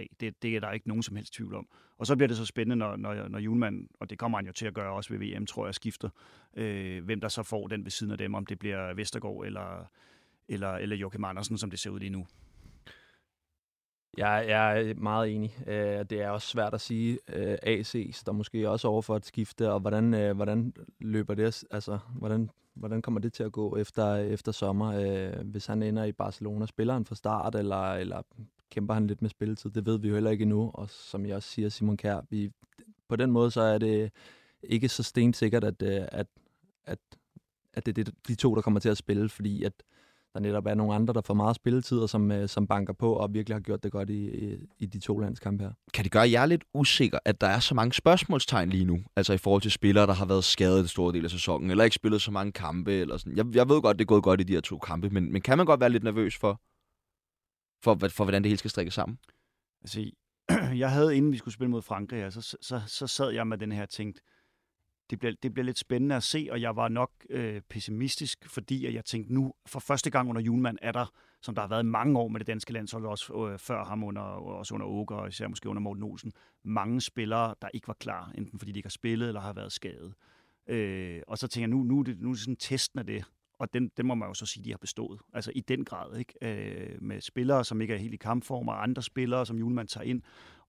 4-3-3. Det, det er der ikke nogen som helst tvivl om. Og så bliver det så spændende, når, når, når Julemand, og det kommer han jo til at gøre også ved VM, tror jeg, skifter, øh, hvem der så får den ved siden af dem, om det bliver Vestergaard eller, eller, eller Joachim Andersen, som det ser ud lige nu. Jeg, jeg er meget enig. Øh, det er også svært at sige. Øh, AC's, der måske også over for et skifte, og hvordan, øh, hvordan løber det? Altså, hvordan, hvordan kommer det til at gå efter, efter sommer? Øh, hvis han ender i Barcelona, spiller han fra start, eller, eller kæmper han lidt med spilletid? Det ved vi jo heller ikke endnu. Og som jeg også siger, Simon Kær, vi, på den måde så er det ikke så stensikkert, at, øh, at, at, at det er de to, der kommer til at spille, fordi at der netop er nogle andre, der får meget spilletid, og som, øh, som banker på og virkelig har gjort det godt i, i, i de to landskampe her. Kan det gøre jer lidt usikker, at der er så mange spørgsmålstegn lige nu? Altså i forhold til spillere, der har været skadet i store del af sæsonen, eller ikke spillet så mange kampe, eller sådan. Jeg, jeg ved godt, det er gået godt i de her to kampe, men, men kan man godt være lidt nervøs for, for, for, for hvordan det hele skal strikkes sammen? Altså, jeg havde, inden vi skulle spille mod Frankrig, så, så, så, så sad jeg med den her tænkt, det bliver, det bliver lidt spændende at se, og jeg var nok øh, pessimistisk, fordi at jeg tænkte, nu for første gang under Julemand er der, som der har været mange år med det danske landshold, også øh, før ham under, også under Åke, og især måske under Morten Olsen, mange spillere, der ikke var klar, enten fordi de ikke har spillet eller har været skadet. Øh, og så tænker jeg, nu, nu, er det, nu er det sådan testen af det, og den, den må man jo så sige, de har bestået. Altså i den grad, ikke? Øh, med spillere, som ikke er helt i kampform, og andre spillere, som Julemand tager ind,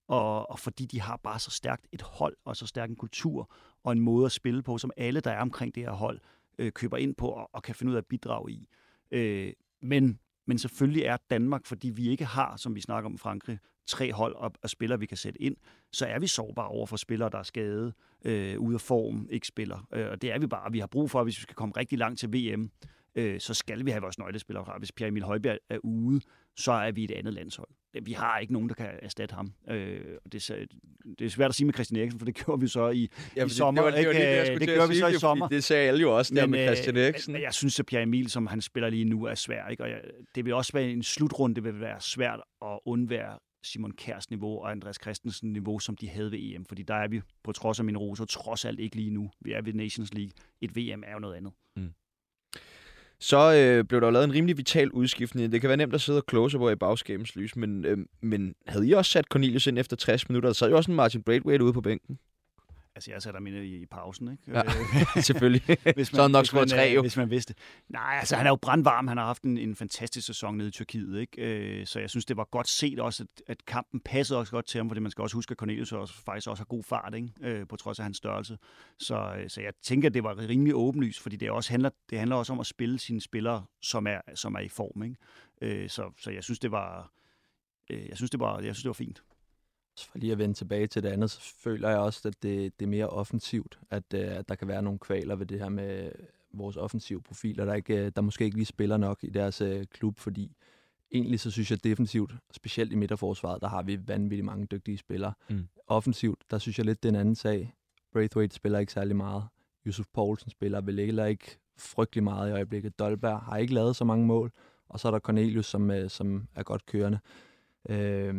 og, og fordi de har bare så stærkt et hold, og så stærk en kultur, og en måde at spille på, som alle, der er omkring det her hold, øh, køber ind på og, og kan finde ud af at bidrage i. Øh, men, men selvfølgelig er Danmark, fordi vi ikke har, som vi snakker om Frankrig, tre hold og, og spillere, vi kan sætte ind, så er vi sårbare over for spillere, der er skadet, øh, ude af form, ikke spiller. Øh, og det er vi bare. Vi har brug for, hvis vi skal komme rigtig langt til VM, øh, så skal vi have vores nøglespillere fra. Hvis Pierre Emil Højbjerg er ude, så er vi et andet landshold. Vi har ikke nogen, der kan erstatte ham. Øh, og det, det er svært at sige med Christian Eriksen, for det gjorde vi så i, ja, i sommer. Det, det, var, det, var det, det, det gjorde vi så i sommer. Det sagde alle jo også der men, med Christian Eriksen. Men jeg synes, at Pierre Emil, som han spiller lige nu, er svær. Ikke? Og jeg, det vil også være en slutrunde, det vil være svært at undvære Simon Kærs niveau og Andreas Christensen niveau, som de havde ved EM. Fordi der er vi, på trods af min roser, trods alt ikke lige nu. Vi er ved Nations League. Et VM er jo noget andet. Mm. Så øh, blev der lavet en rimelig vital udskiftning. Det kan være nemt at sidde og close på i bagskabens lys, men, øh, men havde I også sat Cornelius ind efter 60 minutter? Der sad jo også en Martin Braithwaite ude på bænken. Altså, jeg sætter mine i, i pausen, ikke? Ja, øh, selvfølgelig. hvis man, så er nok skåret tre, jo. Hvis man vidste. Nej, altså, han er jo brandvarm. Han har haft en, en fantastisk sæson nede i Tyrkiet, ikke? Øh, så jeg synes, det var godt set også, at, at kampen passede også godt til ham, fordi man skal også huske, at Cornelius også, faktisk også har god fart, ikke? Øh, på trods af hans størrelse. Så, så jeg tænker, at det var rimelig åbenlyst, fordi det også handler, det handler også om at spille sine spillere, som er, som er i form, ikke? Så, så jeg synes, det var øh, jeg, synes, det var, jeg synes, det var fint. For lige at vende tilbage til det andet, så føler jeg også, at det, det er mere offensivt, at, øh, at der kan være nogle kvaler ved det her med vores offensive profiler, der, ikke, øh, der måske ikke lige spiller nok i deres øh, klub, fordi egentlig så synes jeg defensivt, specielt i midterforsvaret, der har vi vanvittigt mange dygtige spillere. Mm. Offensivt, der synes jeg lidt, det er en anden sag. Braithwaite spiller ikke særlig meget. Yusuf Poulsen spiller vel heller ikke frygtelig meget i øjeblikket. Dolberg har ikke lavet så mange mål, og så er der Cornelius, som, øh, som er godt kørende. Øh,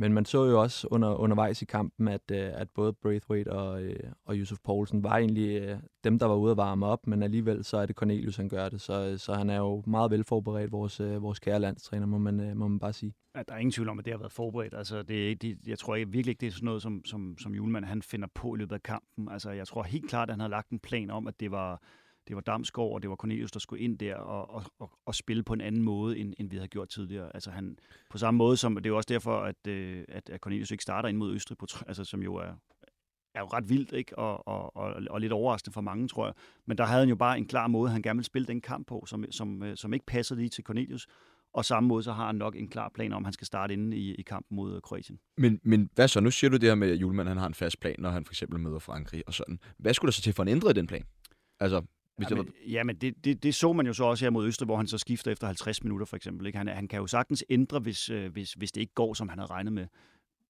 men man så jo også under, undervejs i kampen, at, øh, at både Braithwaite og, øh, og Yusuf Poulsen var egentlig øh, dem, der var ude at varme op, men alligevel så er det Cornelius, han gør det. Så, øh, så han er jo meget velforberedt, vores, øh, vores kære landstræner, må man, øh, må man bare sige. Ja, der er ingen tvivl om, at det har været forberedt. Altså, det, det, jeg tror ikke, virkelig ikke, det er sådan noget, som, som, som julemand han finder på i løbet af kampen. Altså, jeg tror helt klart, at han har lagt en plan om, at det var det var Damsgaard, og det var Cornelius, der skulle ind der og, og, og, og spille på en anden måde, end, end vi havde gjort tidligere. Altså han, på samme måde som, det er jo også derfor, at, øh, at, at Cornelius ikke starter ind mod Østrig, på, altså, som jo er, er jo ret vildt, ikke? Og, og, og, og lidt overraskende for mange, tror jeg. Men der havde han jo bare en klar måde, han gerne ville spille den kamp på, som, som, øh, som ikke passede lige til Cornelius. Og samme måde, så har han nok en klar plan om, at han skal starte inde i, i kampen mod øh, Kroatien. Men, men hvad så? Nu siger du det her med, at Julemand han har en fast plan, når han for eksempel møder Frankrig og sådan. Hvad skulle der så til for en ændre den plan? Altså, hvis ja, men, var... ja, men det, det, det så man jo så også her mod Østrig, hvor han så skifter efter 50 minutter for eksempel. Ikke? Han, han kan jo sagtens ændre, hvis, øh, hvis, hvis det ikke går, som han havde regnet med.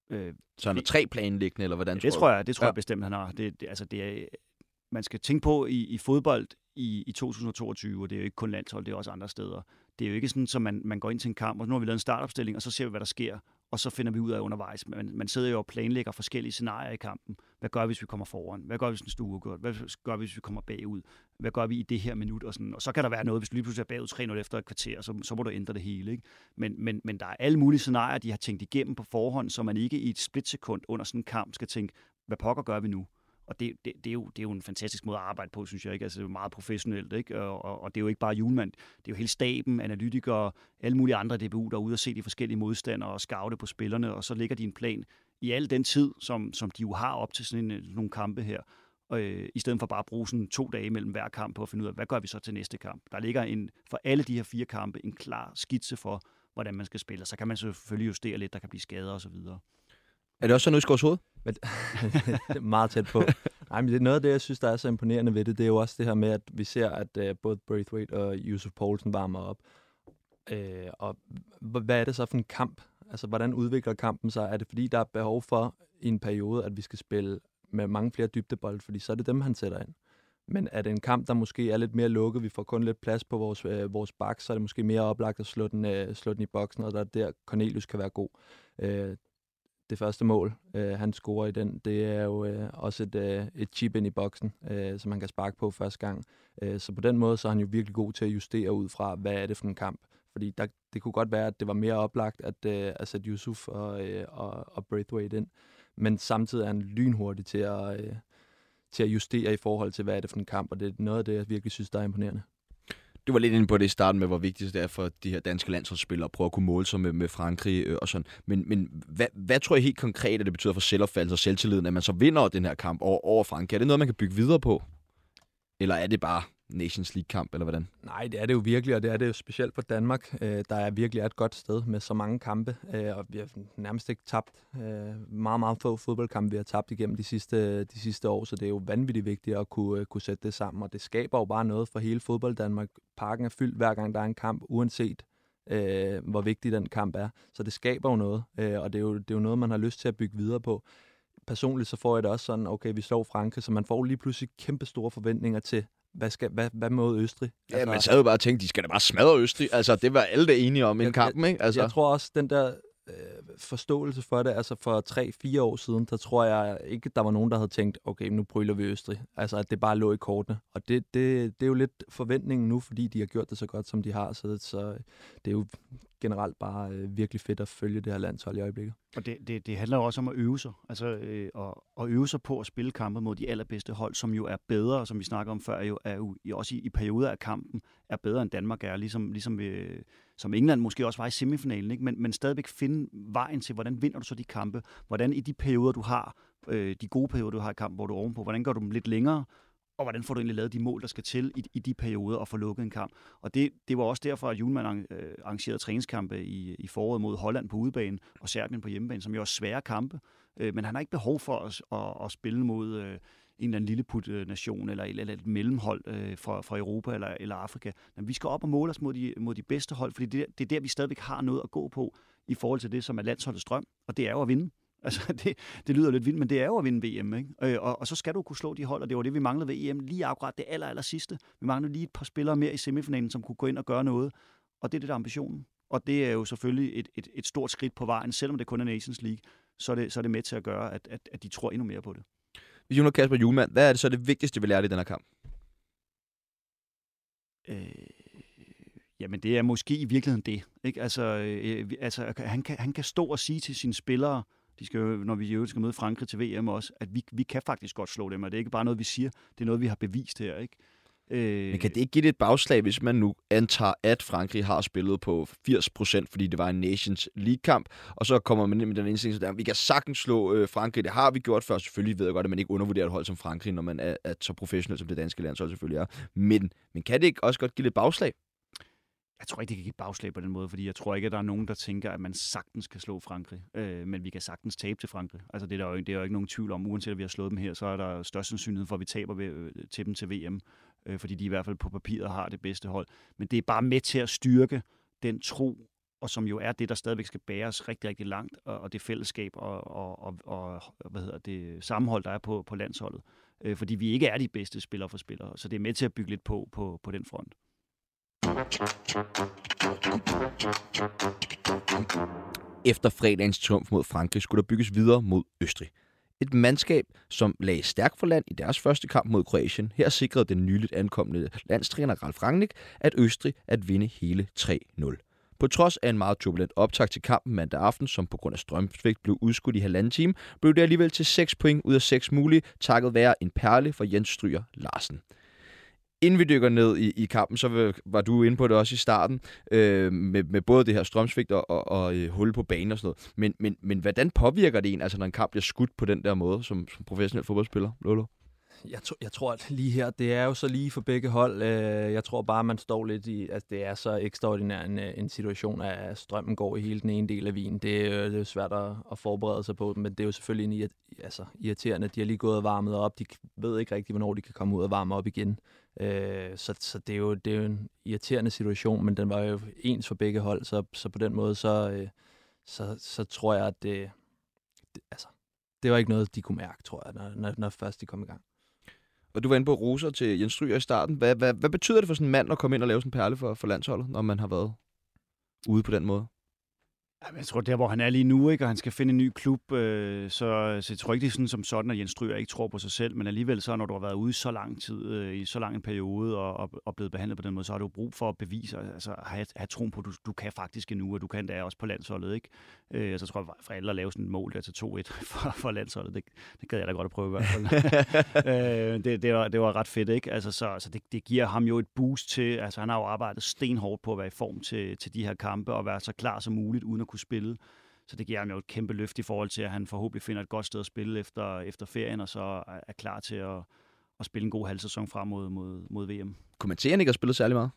Øh, så han har tre planlæggende, eller hvordan ja, det tror jeg? Det tror ja. jeg bestemt, han har. Det, det, altså, det er, man skal tænke på i, i fodbold i, i 2022, og det er jo ikke kun landshold, det er også andre steder. Det er jo ikke sådan, at man, man går ind til en kamp, og nu har vi lavet en startopstilling, og så ser vi, hvad der sker, og så finder vi ud af undervejs. Man, man sidder jo og planlægger forskellige scenarier i kampen. Hvad gør vi, hvis vi kommer foran? Hvad gør vi, hvis den stue godt? Hvad gør vi, hvis vi kommer bagud? Hvad gør vi i det her minut? Og, sådan. og så kan der være noget, hvis du lige pludselig er bagud 3-0 efter et kvarter, så, så må du ændre det hele. Ikke? Men, men, men der er alle mulige scenarier, de har tænkt igennem på forhånd, så man ikke i et splitsekund under sådan en kamp skal tænke, hvad pokker gør vi nu? Og det, det, det, er jo, det er jo en fantastisk måde at arbejde på, synes jeg. Ikke? Altså, det er meget professionelt, ikke? Og, og, og det er jo ikke bare julemand. Det er jo hele staben, analytikere, alle mulige andre DBU, der er ude og se de forskellige modstandere og scoute på spillerne, og så ligger de en plan i al den tid, som, som de jo har op til sådan en, nogle kampe her. Og, øh, I stedet for bare at bruge sådan to dage mellem hver kamp på at finde ud af, hvad gør vi så til næste kamp. Der ligger en, for alle de her fire kampe en klar skitse for, hvordan man skal spille. Så kan man selvfølgelig justere lidt, der kan blive skader osv. Er det også sådan, Øsgaards hoved? Men, det er meget tæt på. Nej, men det er noget af det, jeg synes, der er så imponerende ved det. Det er jo også det her med, at vi ser, at uh, både Braithwaite og Yusuf Poulsen varmer op. Uh, og hvad er det så for en kamp? Altså, hvordan udvikler kampen sig? Er det fordi, der er behov for i en periode, at vi skal spille med mange flere dybdebold, fordi så er det dem, han sætter ind. Men er det en kamp, der måske er lidt mere lukket, vi får kun lidt plads på vores, øh, vores bak, så er det måske mere oplagt at slå den, øh, slå den i boksen, og der er der Cornelius kan være god. Øh, det første mål, øh, han scorer i den, det er jo øh, også et, øh, et chip ind i boksen, øh, som han kan sparke på første gang. Øh, så på den måde, så er han jo virkelig god til at justere ud fra, hvad er det for en kamp. Fordi der, det kunne godt være, at det var mere oplagt at, øh, at sætte Yusuf og, øh, og, og Braithwaite ind. Men samtidig er han lynhurtig til at, øh, til at justere i forhold til, hvad er det for en kamp, og det er noget af det, jeg virkelig synes, der er imponerende. Du var lidt inde på det i starten med, hvor vigtigt det er for de her danske landsholdsspillere at prøve at kunne måle sig med, med Frankrig øh, og sådan. Men, men hvad, hvad tror jeg helt konkret, at det betyder for selvopfattelse og selvtilliden, at man så vinder den her kamp over, over Frankrig? Er det noget, man kan bygge videre på? Eller er det bare Nations League-kamp, eller hvordan? Nej, det er det jo virkelig, og det er det jo specielt for Danmark, øh, der er virkelig et godt sted med så mange kampe, øh, og vi har nærmest ikke tabt øh, meget, meget få fodboldkampe, vi har tabt igennem de sidste, de sidste år, så det er jo vanvittigt vigtigt at kunne, øh, kunne sætte det sammen, og det skaber jo bare noget for hele fodbold Danmark. Parken er fyldt hver gang, der er en kamp, uanset øh, hvor vigtig den kamp er. Så det skaber jo noget, øh, og det er, jo, det er jo noget, man har lyst til at bygge videre på personligt så får jeg det også sådan, okay, vi slår Frankrig, så man får lige pludselig kæmpe store forventninger til, hvad, skal, hvad, hvad med Østrig? Ja, altså, man sad jo bare og tænkte, de skal da bare smadre Østrig. Altså, det var alle det enige om i kampen, ikke? Altså. Jeg tror også, den der øh, forståelse for det, altså for 3-4 år siden, der tror jeg ikke, der var nogen, der havde tænkt, okay, nu bryller vi Østrig. Altså, at det bare lå i kortene. Og det, det, det er jo lidt forventningen nu, fordi de har gjort det så godt, som de har. Så, så det er jo generelt bare øh, virkelig fedt at følge det her landshold i øjeblikket. Og det, det, det handler også om at øve sig, altså øh, og, og øve sig på at spille kampe mod de allerbedste hold, som jo er bedre, som vi snakker om før, jo er jo også i, i perioder af kampen er bedre end Danmark er, ligesom, ligesom øh, som England måske også var i semifinalen, ikke? Men, men stadigvæk finde vejen til, hvordan vinder du så de kampe, hvordan i de perioder, du har, øh, de gode perioder, du har i kampen, hvor du er ovenpå, hvordan gør du dem lidt længere, og hvordan får du egentlig lavet de mål, der skal til i, i de perioder og få lukket en kamp. Og det, det var også derfor, at Julemand øh, arrangerede træningskampe i, i foråret mod Holland på udebane og Serbien på hjemmebane, som jo er svære kampe. Øh, men han har ikke behov for at, at, at spille mod øh, en eller anden lilleput-nation øh, eller, eller et mellemhold øh, fra, fra Europa eller, eller Afrika. Men vi skal op og måle os mod de, mod de bedste hold, fordi det, det er der, vi stadigvæk har noget at gå på i forhold til det, som er landsholdets drøm, og det er jo at vinde. Altså, det, det lyder lidt vildt, men det er jo at vinde VM, ikke? Øh, og, og så skal du kunne slå de hold, og det var det, vi manglede ved EM, lige akkurat det aller, aller sidste. Vi manglede lige et par spillere mere i semifinalen, som kunne gå ind og gøre noget, og det er det, der er ambitionen. Og det er jo selvfølgelig et, et, et stort skridt på vejen, selvom det kun er Nations League, så er det, så er det med til at gøre, at, at, at de tror endnu mere på det. Hvis nu Kasper Julemand, hvad er det så det vigtigste, vi lærte i den her kamp? Øh, jamen, det er måske i virkeligheden det. Ikke? Altså, øh, altså øh, han, kan, han kan stå og sige til sine spillere, de skal når vi jo skal møde Frankrig til VM også, at vi, vi kan faktisk godt slå dem, og det er ikke bare noget, vi siger, det er noget, vi har bevist her. Ikke? Øh... Men kan det ikke give det et bagslag, hvis man nu antager, at Frankrig har spillet på 80%, fordi det var en Nations League-kamp, og så kommer man ind med den indstilling, at vi kan sagtens slå øh, Frankrig. Det har vi gjort før. Selvfølgelig ved jeg godt, at man ikke undervurderer et hold som Frankrig, når man er, er så professionel, som det danske land så selvfølgelig er. Men, men kan det ikke også godt give lidt bagslag? Jeg tror ikke, det kan give bagslag på den måde, fordi jeg tror ikke, at der er nogen, der tænker, at man sagtens kan slå Frankrig. Øh, men vi kan sagtens tabe til Frankrig. Altså, det er, der jo, det er jo ikke nogen tvivl om. Uanset at vi har slået dem her, så er der størst sandsynlighed for, at vi taber ved, øh, til dem til VM. Øh, fordi de i hvert fald på papiret har det bedste hold. Men det er bare med til at styrke den tro, og som jo er det, der stadigvæk skal bæres rigtig, rigtig langt, og, og det fællesskab og, og, og, og hvad hedder det, sammenhold, der er på, på landsholdet. Øh, fordi vi ikke er de bedste spillere for spillere. Så det er med til at bygge lidt på, på, på den front. Efter fredagens triumf mod Frankrig skulle der bygges videre mod Østrig. Et mandskab, som lagde stærkt for land i deres første kamp mod Kroatien. Her sikrede den nyligt ankommende landstræner Ralf Rangnick, at Østrig at vinde hele 3-0. På trods af en meget turbulent optag til kampen mandag aften, som på grund af strømsvigt blev udskudt i halvanden time, blev det alligevel til 6 point ud af 6 mulige, takket være en perle for Jens Stryger Larsen inden vi dykker ned i, i kampen, så var du inde på det også i starten, øh, med, med både det her strømsvigt og, og, og øh, hul på banen og sådan noget. Men, men, men hvordan påvirker det en, altså når en kamp bliver skudt på den der måde, som, som professionel fodboldspiller, Lolo? Jeg, to, jeg tror, at lige her, det er jo så lige for begge hold. Øh, jeg tror bare, man står lidt i, at det er så ekstraordinær en, øh, en situation, at strømmen går i hele den ene del af vinen. Det, øh, det er jo svært at, at forberede sig på, men det er jo selvfølgelig en altså, irriterende. De har lige gået og varmet op. De ved ikke rigtig, hvornår de kan komme ud og varme op igen. Øh, så så det, er jo, det er jo en irriterende situation, men den var jo ens for begge hold, så, så på den måde, så, øh, så, så tror jeg, at det, det, altså, det var ikke noget, de kunne mærke, tror jeg, når, når, når først de kom i gang. Og du var inde på roser til Jens Stryger i starten. Hvad, hvad, hvad betyder det for sådan en mand at komme ind og lave sådan en perle for, for landsholdet, når man har været ude på den måde? Jeg tror, der hvor han er lige nu, ikke, og han skal finde en ny klub, øh, så, så jeg tror ikke, det er sådan som sådan, at Jens Stryger ikke tror på sig selv, men alligevel så, når du har været ude så lang tid, øh, i så lang en periode, og, og, og blevet behandlet på den måde, så har du brug for at bevise, altså have, have troen på, at du, du kan faktisk endnu, og du kan det også på landsholdet, ikke? Øh, så tror jeg, for alle at lave sådan et mål der til 2-1 for, for landsholdet, det, det gad jeg da godt at prøve i hvert fald. øh, det, det, var, det var ret fedt, ikke? Altså, så, så det, det giver ham jo et boost til, altså han har jo arbejdet stenhårdt på at være i form til, til de her kampe, og være så klar som muligt, uden at kunne spille. Så det giver ham jo et kæmpe løft i forhold til, at han forhåbentlig finder et godt sted at spille efter, efter ferien, og så er klar til at, at spille en god halvsæson frem mod, mod, mod VM. Kommenterer ikke at spille særlig meget?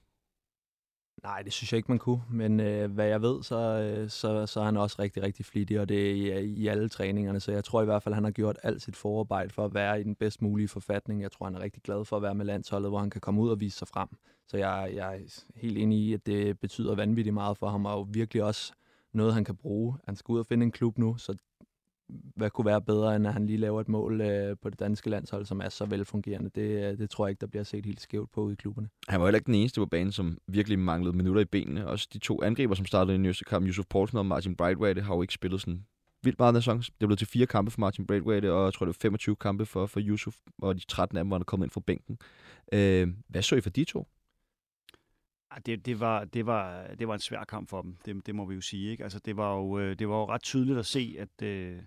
Nej, det synes jeg ikke, man kunne. Men øh, hvad jeg ved, så, øh, så, så er han også rigtig, rigtig flittig, og det er i, i alle træningerne. Så jeg tror i hvert fald, at han har gjort alt sit forarbejde for at være i den bedst mulige forfatning. Jeg tror, han er rigtig glad for at være med landsholdet, hvor han kan komme ud og vise sig frem. Så jeg, jeg er helt enig i, at det betyder vanvittigt meget for ham, og virkelig også noget, han kan bruge. Han skal ud og finde en klub nu, så hvad kunne være bedre, end at han lige laver et mål øh, på det danske landshold, som er så velfungerende. Det, øh, det tror jeg ikke, der bliver set helt skævt på i klubberne. Han var heller ikke den eneste på banen, som virkelig manglede minutter i benene. Også de to angriber, som startede i den kamp, Yusuf Poulsen og Martin Brightway, har jo ikke spillet sådan vildt meget den sæson. Det blev til fire kampe for Martin Braithwaite, og jeg tror, det var 25 kampe for, for Yusuf, og de 13 af dem var kommet ind fra bænken. Øh, hvad så I for de to? Ah, det, det, var, det, var, det var en svær kamp for dem, det, det må vi jo sige. Ikke? Altså, det, var jo, øh, det var jo ret tydeligt at se, at, øh,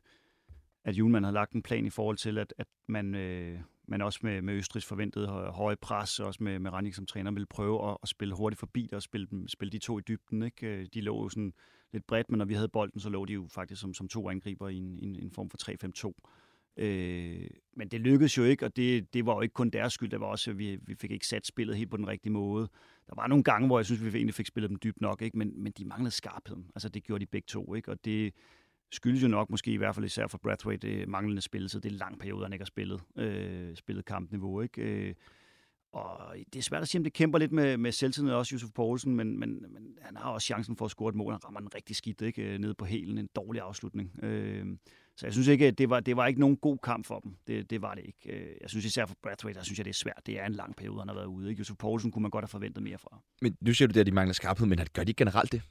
at Julemand havde lagt en plan i forhold til, at, at man, øh, man også med, med Østrigs forventede høje pres, også med, med Rannik som træner, ville prøve at, at spille hurtigt forbi det og spille, dem, spille de to i dybden. Ikke? De lå jo sådan lidt bredt, men når vi havde bolden, så lå de jo faktisk som, som to angriber i en, en, en form for 3-5-2. Øh, men det lykkedes jo ikke, og det, det var jo ikke kun deres skyld. Det var også, at vi, vi fik ikke sat spillet helt på den rigtige måde. Der var nogle gange, hvor jeg synes, vi egentlig fik spillet dem dybt nok, ikke? Men, men de manglede skarpheden. Altså, det gjorde de begge to, ikke? Og det skyldes jo nok måske i hvert fald især for Brathwaite det manglende spilletid. Det er lang periode, han ikke har spillet, øh, spillet kampniveau, ikke? Øh, og det er svært at sige, om det kæmper lidt med, med selvtiden også, Josef Poulsen, men, men, men han har også chancen for at score et mål. Han rammer den rigtig skidt, ikke? Øh, Nede på helen, En dårlig afslutning. Øh, så jeg synes ikke, at det var, det var ikke nogen god kamp for dem. Det, det var det ikke. Øh, jeg synes især for Brathwaite, der synes jeg, det er svært. Det er en lang periode, han har været ude. Ikke? Josef Poulsen kunne man godt have forventet mere fra. Men nu siger du det, at de mangler skarphed, men gør de generelt det?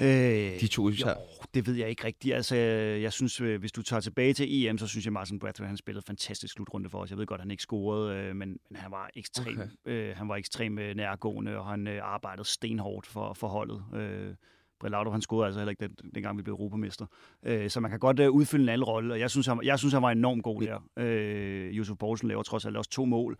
Øh, de to? Jo, det ved jeg ikke rigtigt. Altså, jeg synes, øh, hvis du tager tilbage til EM, så synes jeg, Martin Brathwaite, han spillede fantastisk slutrunde for os. Jeg ved godt, at han ikke scorede, øh, men, men han var ekstrem, okay. øh, han var ekstrem nærgående, og han øh, arbejdede stenhårdt for, for holdet. Øh, Brillaudo, han scorede altså heller ikke den, dengang, vi blev europamester. Øh, så man kan godt øh, udfylde en anden rolle, og jeg synes, han, jeg synes, han var enormt god der. Øh, Josef Poulsen laver trods alt også to mål.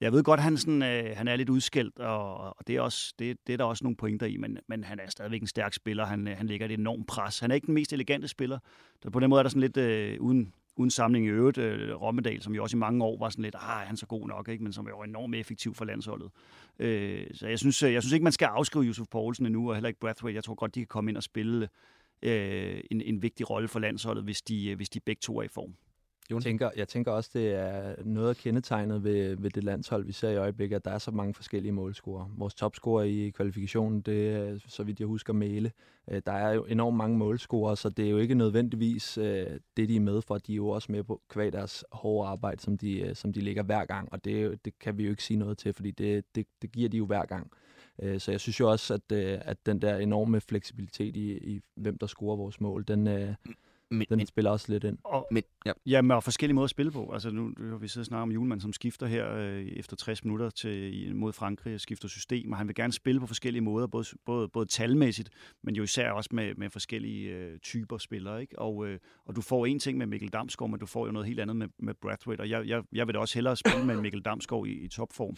Jeg ved godt, han, sådan, øh, han er lidt udskældt, og, og det, er også, det, det er der også nogle pointer i, men, men han er stadigvæk en stærk spiller. Han, øh, han lægger et enormt pres. Han er ikke den mest elegante spiller. Så på den måde er der sådan lidt øh, uden, uden samling i øvrigt. Øh, Rommedal, som jo også i mange år var sådan lidt, ah, han er så god nok, ikke? men som er jo enormt effektiv for landsholdet. Øh, så jeg synes, øh, jeg synes ikke, man skal afskrive Josef Poulsen endnu, og heller ikke Brathwaite. Jeg tror godt, de kan komme ind og spille øh, en, en vigtig rolle for landsholdet, hvis de, øh, hvis de begge to er i form. Jeg tænker, jeg tænker også, det er noget af kendetegnet ved, ved det landshold, vi ser i øjeblikket, at der er så mange forskellige målscorer. Vores topscorer i kvalifikationen, det er, så vidt jeg husker, Mæle. Øh, der er jo enormt mange målscorer, så det er jo ikke nødvendigvis øh, det, de er med for. De er jo også med på kvad deres hårde arbejde, som de, øh, som de ligger hver gang, og det, det kan vi jo ikke sige noget til, fordi det, det, det giver de jo hver gang. Så jeg synes jo også, at, at den der enorme fleksibilitet i, i hvem der scorer vores mål, den, men, den men, spiller også lidt ind. Og, men, ja. ja, med forskellige måder at spille på. Altså nu, nu har vi siddet og snakket om Julemand, som skifter her øh, efter 60 minutter til, mod Frankrig og skifter system, og han vil gerne spille på forskellige måder, både, både, både talmæssigt, men jo især også med, med forskellige øh, typer spillere. Ikke? Og, øh, og du får en ting med Mikkel Damsgaard, men du får jo noget helt andet med, med Brathwaite, og jeg, jeg, jeg vil da også hellere spille med Mikkel Damsgaard i, i topform.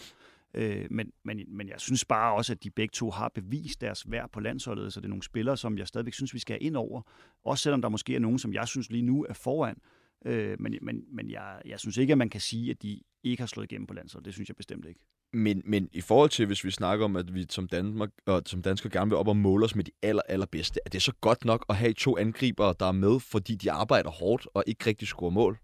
Øh, men, men, men jeg synes bare også, at de begge to har bevist deres værd på landsholdet, så det er nogle spillere, som jeg stadigvæk synes, vi skal have ind over. Også selvom der måske er nogen, som jeg synes lige nu er foran. Øh, men men, men jeg, jeg synes ikke, at man kan sige, at de ikke har slået igennem på landsholdet. Det synes jeg bestemt ikke. Men, men i forhold til, hvis vi snakker om, at vi som, Danmark, og som danskere gerne vil op og måle os med de aller, allerbedste, er det så godt nok at have to angribere, der er med, fordi de arbejder hårdt og ikke rigtig scorer mål?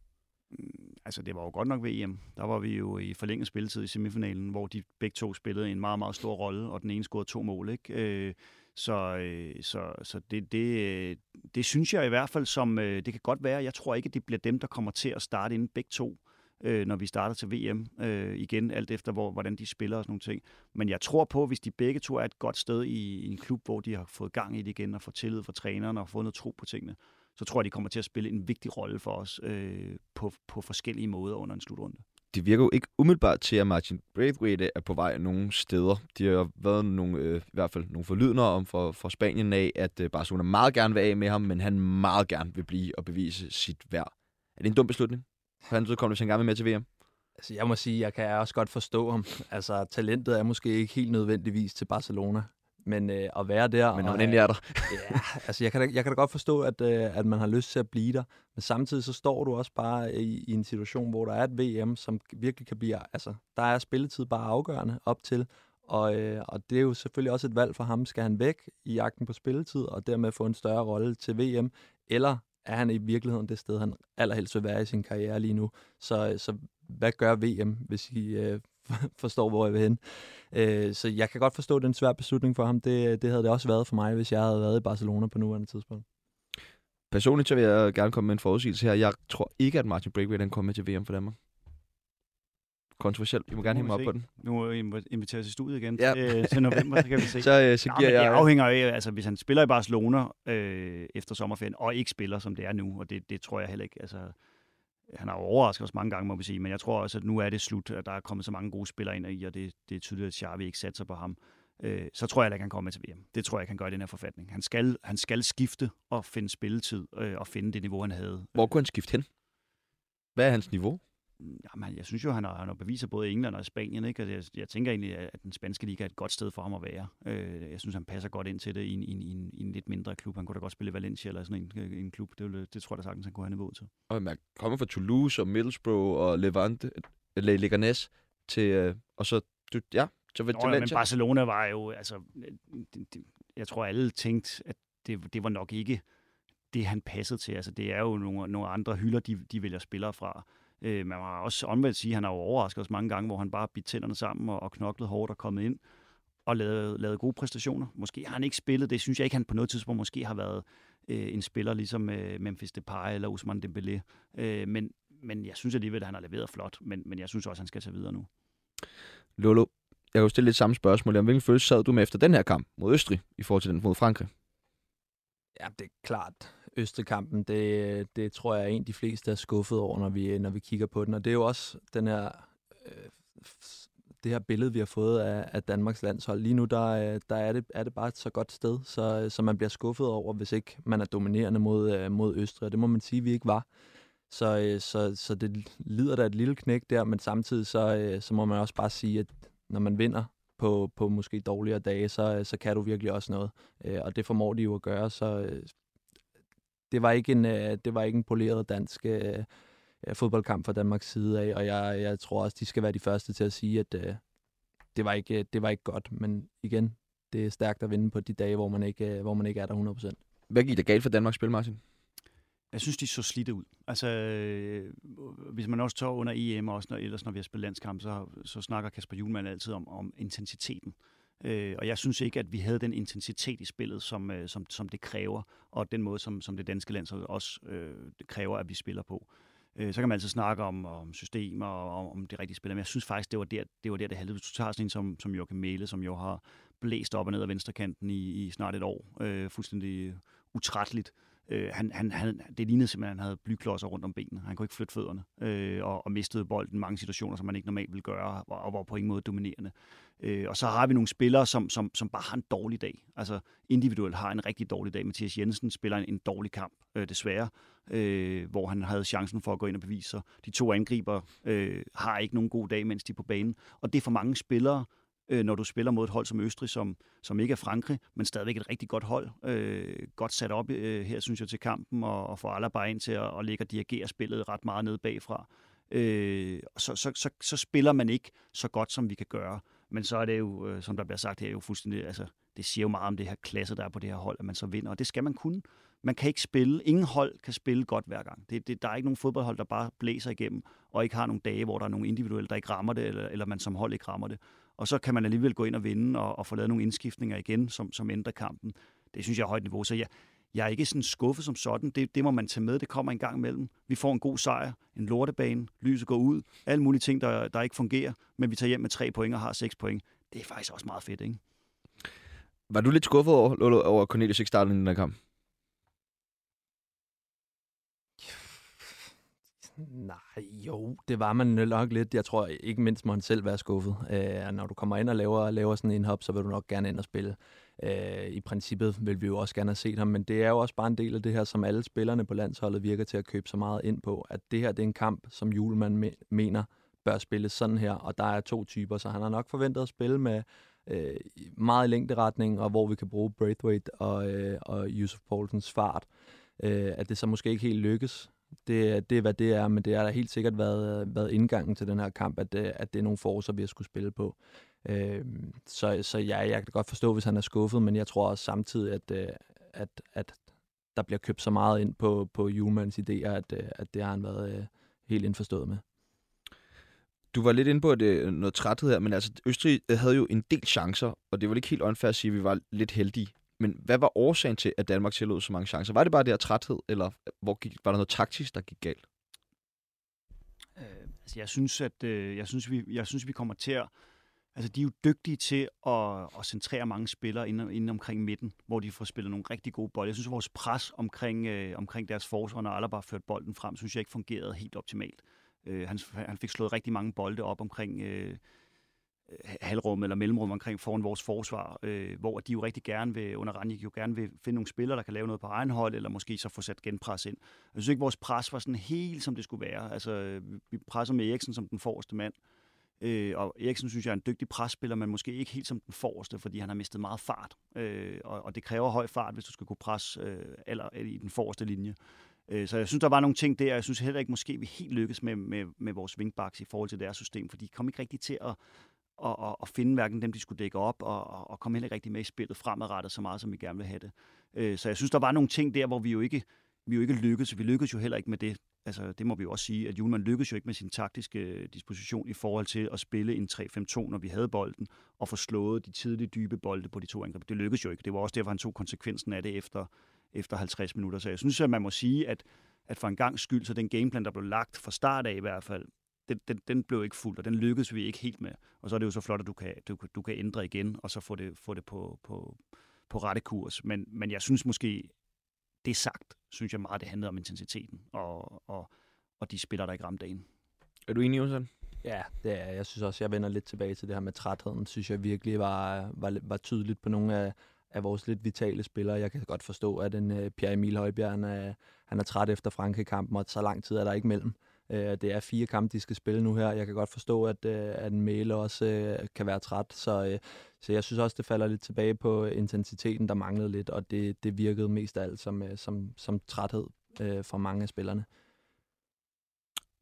Altså det var jo godt nok ved EM. Der var vi jo i forlænget spilletid i semifinalen, hvor de begge to spillede en meget, meget stor rolle, og den ene scorede to mål. Ikke? Øh, så, øh, så, så det, det, øh, det synes jeg i hvert fald som, øh, det kan godt være, jeg tror ikke, at det bliver dem, der kommer til at starte inden begge to, når vi starter til VM igen, alt efter hvor, hvordan de spiller og sådan nogle ting. Men jeg tror på, hvis de begge to er et godt sted i, i en klub, hvor de har fået gang i det igen, og fået tillid fra træneren og fået noget tro på tingene, så tror jeg, de kommer til at spille en vigtig rolle for os øh, på, på forskellige måder under en slutrunde. Det virker jo ikke umiddelbart til, at Martin Braithwaite er på vej nogle steder. De har været nogle, øh, i hvert fald nogle forlydende om for, for Spanien af, at øh, Barcelona meget gerne vil af med ham, men han meget gerne vil blive og bevise sit værd. Er det en dum beslutning? For han udkommer, hvis han gerne vil med til VM? Altså, jeg må sige, jeg kan også godt forstå ham. Altså, talentet er måske ikke helt nødvendigvis til Barcelona men øh, at være der... Men når man endelig er der. ja, altså jeg kan, da, jeg kan da godt forstå, at, øh, at man har lyst til at blive der, men samtidig så står du også bare i, i en situation, hvor der er et VM, som virkelig kan blive... Altså, der er spilletid bare afgørende op til, og, øh, og det er jo selvfølgelig også et valg for ham. Skal han væk i jagten på spilletid, og dermed få en større rolle til VM, eller er han i virkeligheden det sted, han allerhelst vil være i sin karriere lige nu. Så, så hvad gør VM, hvis I øh, forstår, hvor jeg vil hen. Øh, så jeg kan godt forstå, at det er en svær beslutning for ham. Det, det havde det også været for mig, hvis jeg havde været i Barcelona på nuværende tidspunkt. Personligt så vil jeg gerne komme med en forudsigelse her. Jeg tror ikke, at Martin Breakway kommer med til VM for Danmark. Kontroversielt. I må gerne hænge mig op på den. Nu vi invitere til studiet igen ja. til, til november, så kan vi se. så, øh, så giver Nå, jeg... Det afhænger af, altså hvis han spiller i Barcelona øh, efter sommerferien, og ikke spiller, som det er nu, og det, det tror jeg heller ikke. Altså, han har overrasket os mange gange, må vi sige, men jeg tror også, at nu er det slut, at der er kommet så mange gode spillere ind i, og det, det er tydeligt, at Xavi ikke satser på ham. Øh, så tror jeg at han kommer med til VM. Det tror jeg, han gør i den her forfatning. Han skal, han skal skifte og finde spilletid øh, og finde det niveau, han havde. Hvor kunne han skifte hen? Hvad er hans niveau? Jamen, jeg synes jo, han har, han har beviser både i England og i Spanien. Ikke? Og jeg, jeg tænker egentlig, at den spanske liga er et godt sted for ham at være. Øh, jeg synes, han passer godt ind til det i en, i, en, i, en, i en lidt mindre klub. Han kunne da godt spille i Valencia eller sådan en, en klub. Det, ville, det tror jeg da sagtens, han kunne have niveau til. Og man kommer fra Toulouse og Middlesbrough og Levante, Le Leganes til, øh, og så, du, ja, så Nå, ja, men Barcelona var jo, altså, det, det, jeg tror alle tænkte, at det, det var nok ikke det, han passede til. Altså, det er jo nogle, nogle andre hylder, de, de vælger spillere fra. Øh, man må også omvendt sige, at han har jo overrasket os mange gange, hvor han bare bidt tænderne sammen og, og knoklet hårdt og kommet ind og lavet, lavet gode præstationer. Måske har han ikke spillet, det synes jeg ikke, han på noget tidspunkt måske har været øh, en spiller ligesom øh, Memphis Depay eller Usman Dembélé. Øh, men, men jeg synes alligevel, at han har leveret flot, men, men jeg synes også, at han skal tage videre nu. Lolo, jeg kan jo stille lidt samme spørgsmål. Hvilken følelse sad du med efter den her kamp mod Østrig i forhold til den mod Frankrig? Ja, det er klart. Østrig-kampen, det, det tror jeg er en, de fleste er skuffet over, når vi, når vi kigger på den. Og det er jo også den her, øh, det her billede, vi har fået af, af Danmarks landshold. Lige nu, der, øh, der er, det, er det bare et så godt sted, så, så man bliver skuffet over, hvis ikke man er dominerende mod, øh, mod Østrig. Og det må man sige, vi ikke var. Så, øh, så, så det lider der et lille knæk der, men samtidig så, så må man også bare sige, at når man vinder på, på måske dårligere dage, så, så kan du virkelig også noget. Og det formår de jo at gøre, så det var ikke en, det var ikke en poleret dansk fodboldkamp fra Danmarks side af, og jeg, jeg tror også, de skal være de første til at sige, at det, var ikke, det var ikke godt. Men igen, det er stærkt at vinde på de dage, hvor man ikke, hvor man ikke er der 100%. Hvad gik der galt for Danmarks spil, Martin? Jeg synes, de så slidte ud. Altså, øh, hvis man også tager under EM, og også når, ellers når vi har spillet landskamp, så, så snakker Kasper Julemand altid om, om intensiteten. Øh, Øh, og jeg synes ikke, at vi havde den intensitet i spillet, som, øh, som, som det kræver, og den måde, som, som det danske landshold også øh, kræver, at vi spiller på. Øh, så kan man altid snakke om, om systemer og om, om det rigtige spil, men jeg synes faktisk, det var der, det, var der, det halvede. Hvis du tager sådan en som, som Joachim Mæle, som jo har blæst op og ned af venstrekanten i, i snart et år, øh, fuldstændig utrætteligt, Øh, Øh, han, han, han, det lignede simpelthen, at han havde blyklodser rundt om benene. Han kunne ikke flytte fødderne, øh, og, og mistede bolden i mange situationer, som man ikke normalt ville gøre, og, og var på ingen måde dominerende. Øh, og så har vi nogle spillere, som, som, som bare har en dårlig dag. Altså individuelt har en rigtig dårlig dag. Mathias Jensen spiller en, en dårlig kamp, øh, desværre, øh, hvor han havde chancen for at gå ind og bevise sig. De to angriber øh, har ikke nogen god dag, mens de er på banen. Og det er for mange spillere, øh, når du spiller mod et hold som Østrig, som, som ikke er Frankrig, men stadigvæk et rigtig godt hold. Øh, godt sat op øh, her, synes jeg, til kampen, og, og får alle bare ind til at, at ligge og dirigere spillet ret meget ned bagfra. Øh, så, så, så, så spiller man ikke så godt, som vi kan gøre. Men så er det jo, øh, som der bliver sagt her, jo fuldstændig, altså, det siger jo meget om det her klasse, der er på det her hold, at man så vinder, og det skal man kunne. Man kan ikke spille, ingen hold kan spille godt hver gang. Det, det, der er ikke nogen fodboldhold, der bare blæser igennem, og ikke har nogle dage, hvor der er nogle individuelle, der ikke rammer det, eller, eller man som hold ikke rammer det og så kan man alligevel gå ind og vinde og, og få lavet nogle indskiftninger igen, som, som ændrer kampen. Det synes jeg er højt niveau, så jeg, jeg er ikke sådan skuffet som sådan. Det, det må man tage med. Det kommer en gang imellem. Vi får en god sejr, en lortebane, lyset går ud, alle mulige ting, der, der ikke fungerer, men vi tager hjem med tre point og har seks point. Det er faktisk også meget fedt, ikke? Var du lidt skuffet over, over Cornelius ikke startede den der kamp? Nej, jo, det var man nok lidt. Jeg tror ikke mindst må han selv være skuffet. Øh, når du kommer ind og laver, laver sådan en hop, så vil du nok gerne ind og spille. Øh, I princippet vil vi jo også gerne have set ham, men det er jo også bare en del af det her, som alle spillerne på landsholdet virker til at købe så meget ind på, at det her det er en kamp, som Julemand me- mener bør spilles sådan her, og der er to typer, så han har nok forventet at spille med øh, meget længderetning, og hvor vi kan bruge Braithwaite og, øh, og Yusuf Poulsens fart. Øh, at det så måske ikke helt lykkes, det, det er, hvad det er, men det har da helt sikkert været, været indgangen til den her kamp, at, øh, at det er nogle forser, vi har skulle spille på. Øh, så så ja, jeg kan godt forstå, hvis han er skuffet, men jeg tror også samtidig, at, øh, at, at der bliver købt så meget ind på, på Julmans idéer, at, øh, at det har han været helt indforstået med. Du var lidt inde på det, noget træthed her, men altså Østrig havde jo en del chancer, og det var ikke helt unfair at sige, at vi var lidt heldige men hvad var årsagen til, at Danmark tillod så mange chancer? Var det bare det her træthed, eller hvor gik, var der noget taktisk, der gik galt? Øh, altså jeg synes, at øh, jeg synes, vi, jeg synes, vi kommer til at... Altså, de er jo dygtige til at, at centrere mange spillere inden, inden omkring midten, hvor de får spillet nogle rigtig gode bolde. Jeg synes, at vores pres omkring, øh, omkring deres forsvar, når Alaba ført bolden frem, synes jeg ikke fungerede helt optimalt. Øh, han, han fik slået rigtig mange bolde op omkring... Øh, halvrum eller mellemrum omkring foran vores forsvar, øh, hvor de jo rigtig gerne vil, under Ranjik jo gerne vil finde nogle spillere, der kan lave noget på egen hold, eller måske så få sat genpres ind. Jeg synes ikke, vores pres var sådan helt, som det skulle være. Altså, vi presser med Eriksen som den forreste mand, øh, og Eriksen synes jeg er en dygtig presspiller, men måske ikke helt som den forreste, fordi han har mistet meget fart, øh, og, og det kræver høj fart, hvis du skal kunne presse øh, eller, i den forreste linje. Øh, så jeg synes, der var nogle ting der. Jeg synes heller ikke, måske vi helt lykkes med, med, med vores wingbacks i forhold til deres system, for de kom ikke rigtig til at, og, og, og finde hverken dem, de skulle dække op, og, og, og komme heller ikke rigtig med i spillet fremadrettet så meget, som vi gerne vil have det. Øh, så jeg synes, der var nogle ting der, hvor vi jo ikke, vi jo ikke lykkedes. Vi lykkedes jo heller ikke med det. Altså, det må vi jo også sige, at Julemand lykkedes jo ikke med sin taktiske øh, disposition i forhold til at spille en 3-5-2, når vi havde bolden, og få slået de tidlige dybe bolde på de to angreb. Det lykkedes jo ikke. Det var også derfor, han tog konsekvensen af det efter, efter 50 minutter. Så jeg synes, at man må sige, at, at for en gang skyld, så den gameplan, der blev lagt fra start af i hvert fald, den, den, den blev ikke fuldt, og den lykkedes vi ikke helt med. Og så er det jo så flot, at du kan, du, du kan ændre igen, og så få det, få det på, på, på rette kurs. Men, men jeg synes måske, det sagt, synes jeg meget, det handlede om intensiteten, og, og, og de spiller, der ikke ramte dagen. Er du enig, Jonsson? Ja, det er jeg. synes også, jeg vender lidt tilbage til det her med trætheden. synes jeg virkelig var, var, var tydeligt på nogle af, af vores lidt vitale spillere. Jeg kan godt forstå, at en uh, Pierre Emil Højbjerg, han er, han er træt efter Frankrig-kampen, og så lang tid er der ikke mellem. Øh, det er fire kampe, de skal spille nu her. Jeg kan godt forstå, at, øh, at en mail også øh, kan være træt, så, øh, så jeg synes også, det falder lidt tilbage på intensiteten, der manglede lidt, og det, det virkede mest af alt som, øh, som, som træthed øh, for mange af spillerne.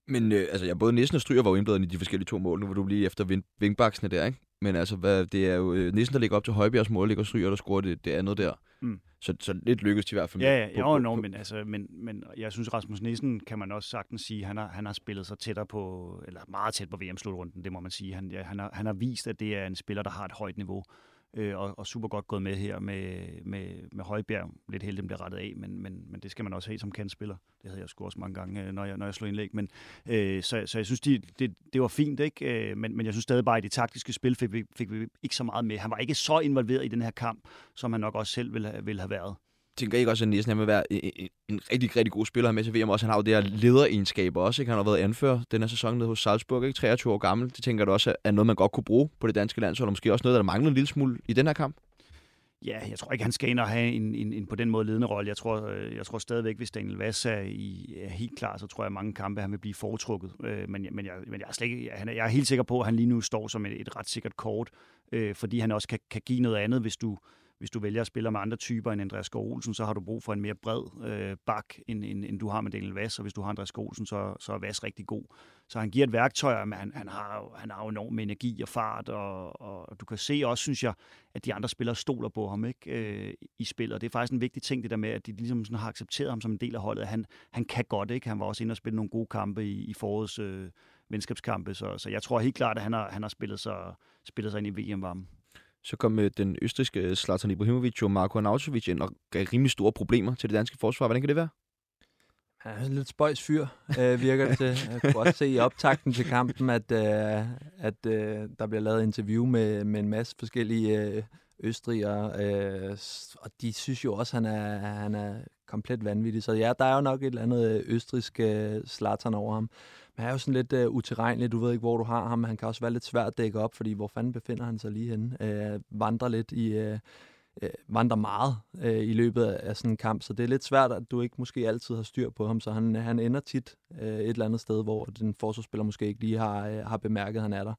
Men øh, altså, jeg både Nissen og Stryger var jo indblandet i de forskellige to mål. Nu var du lige efter vingbaksene der, ikke? Men altså, hvad, det er jo øh, Nissen, der ligger op til Højbjergs mål, ligger Stryger, der scorer det, det andet der. Mm. Så, så lidt lykkedes de i hvert fald. Ja, ja, på, jo, no, men, altså, men, men jeg synes, Rasmus Nissen kan man også sagtens sige, han har, han har spillet sig tættere på, eller meget tæt på VM-slutrunden, det må man sige. Han, ja, han, har, han har vist, at det er en spiller, der har et højt niveau øh, og, og super godt gået med her med, med, med Højbjerg. Lidt heldig, den bliver rettet af, men, men, men det skal man også have som kandspiller. Det havde jeg sgu også mange gange, øh, når jeg, når jeg slog indlæg. Men, øh, så, så jeg synes, de, det, det var fint, ikke? Øh, men, men jeg synes stadig bare, at i det taktiske spil fik vi, fik vi ikke så meget med. Han var ikke så involveret i den her kamp, som han nok også selv ville, have, ville have været tænker ikke også, at Nielsen vil være en, en, en rigtig, rigtig god spiller med til VM. Også, han har jo det her lederegenskaber også. Ikke? Han har været anfører den her sæson nede hos Salzburg, ikke? 23 år gammel. Det tænker du også er noget, man godt kunne bruge på det danske landshold, og måske også noget, der mangler en lille smule i den her kamp? Ja, jeg tror ikke, han skal ind og have en, en, en på den måde ledende rolle. Jeg tror, øh, jeg tror stadigvæk, hvis Daniel Vass er, i, er helt klar, så tror jeg, at mange kampe han vil blive foretrukket. Øh, men, men, jeg, men jeg, er slet ikke, jeg, jeg er helt sikker på, at han lige nu står som et, et ret sikkert kort, øh, fordi han også kan, kan give noget andet, hvis du, hvis du vælger at spille med andre typer end Andreas Skov Olsen, så har du brug for en mere bred øh, bak, end, end, end du har med Daniel Vass, og hvis du har Andreas Skov Olsen, så, så er Vass rigtig god. Så han giver et værktøj, men han, han, har, han har jo enorm energi og fart, og, og du kan se også, synes jeg, at de andre spillere stoler på ham ikke øh, i spillet, og det er faktisk en vigtig ting, det der med, at de ligesom sådan har accepteret ham som en del af holdet. Han, han kan godt, ikke? Han var også inde og spille nogle gode kampe i, i forårets øh, venskabskampe, så, så jeg tror helt klart, at han har, han har spillet, sig, spillet sig ind i VM-varmen. Så kom øh, den østriske øh, Zlatan Ibrahimovic og Marko Arnautovic ind og gav rimelig store problemer til det danske forsvar. Hvordan kan det være? Han er en lidt spøjs fyr, øh, virker det til. Jeg kunne også se i optakten til kampen, at, øh, at øh, der bliver lavet interview med, med en masse forskellige øh, østrigere, øh, og de synes jo også, at han er, han er komplet vanvittig. Så ja, der er jo nok et eller andet øh, østrisk øh, Zlatan over ham. Men han er jo sådan lidt uh, utilregnelig, Du ved ikke, hvor du har ham. Han kan også være lidt svært at dække op, fordi hvor fanden befinder han sig lige henne? Uh, vandrer lidt i... Uh, øh, vandrer meget øh, i løbet af sådan en kamp, så det er lidt svært, at du ikke måske altid har styr på ham, så han, han ender tit øh, et eller andet sted, hvor den forsvarsspiller måske ikke lige har, øh, har bemærket, at han er der.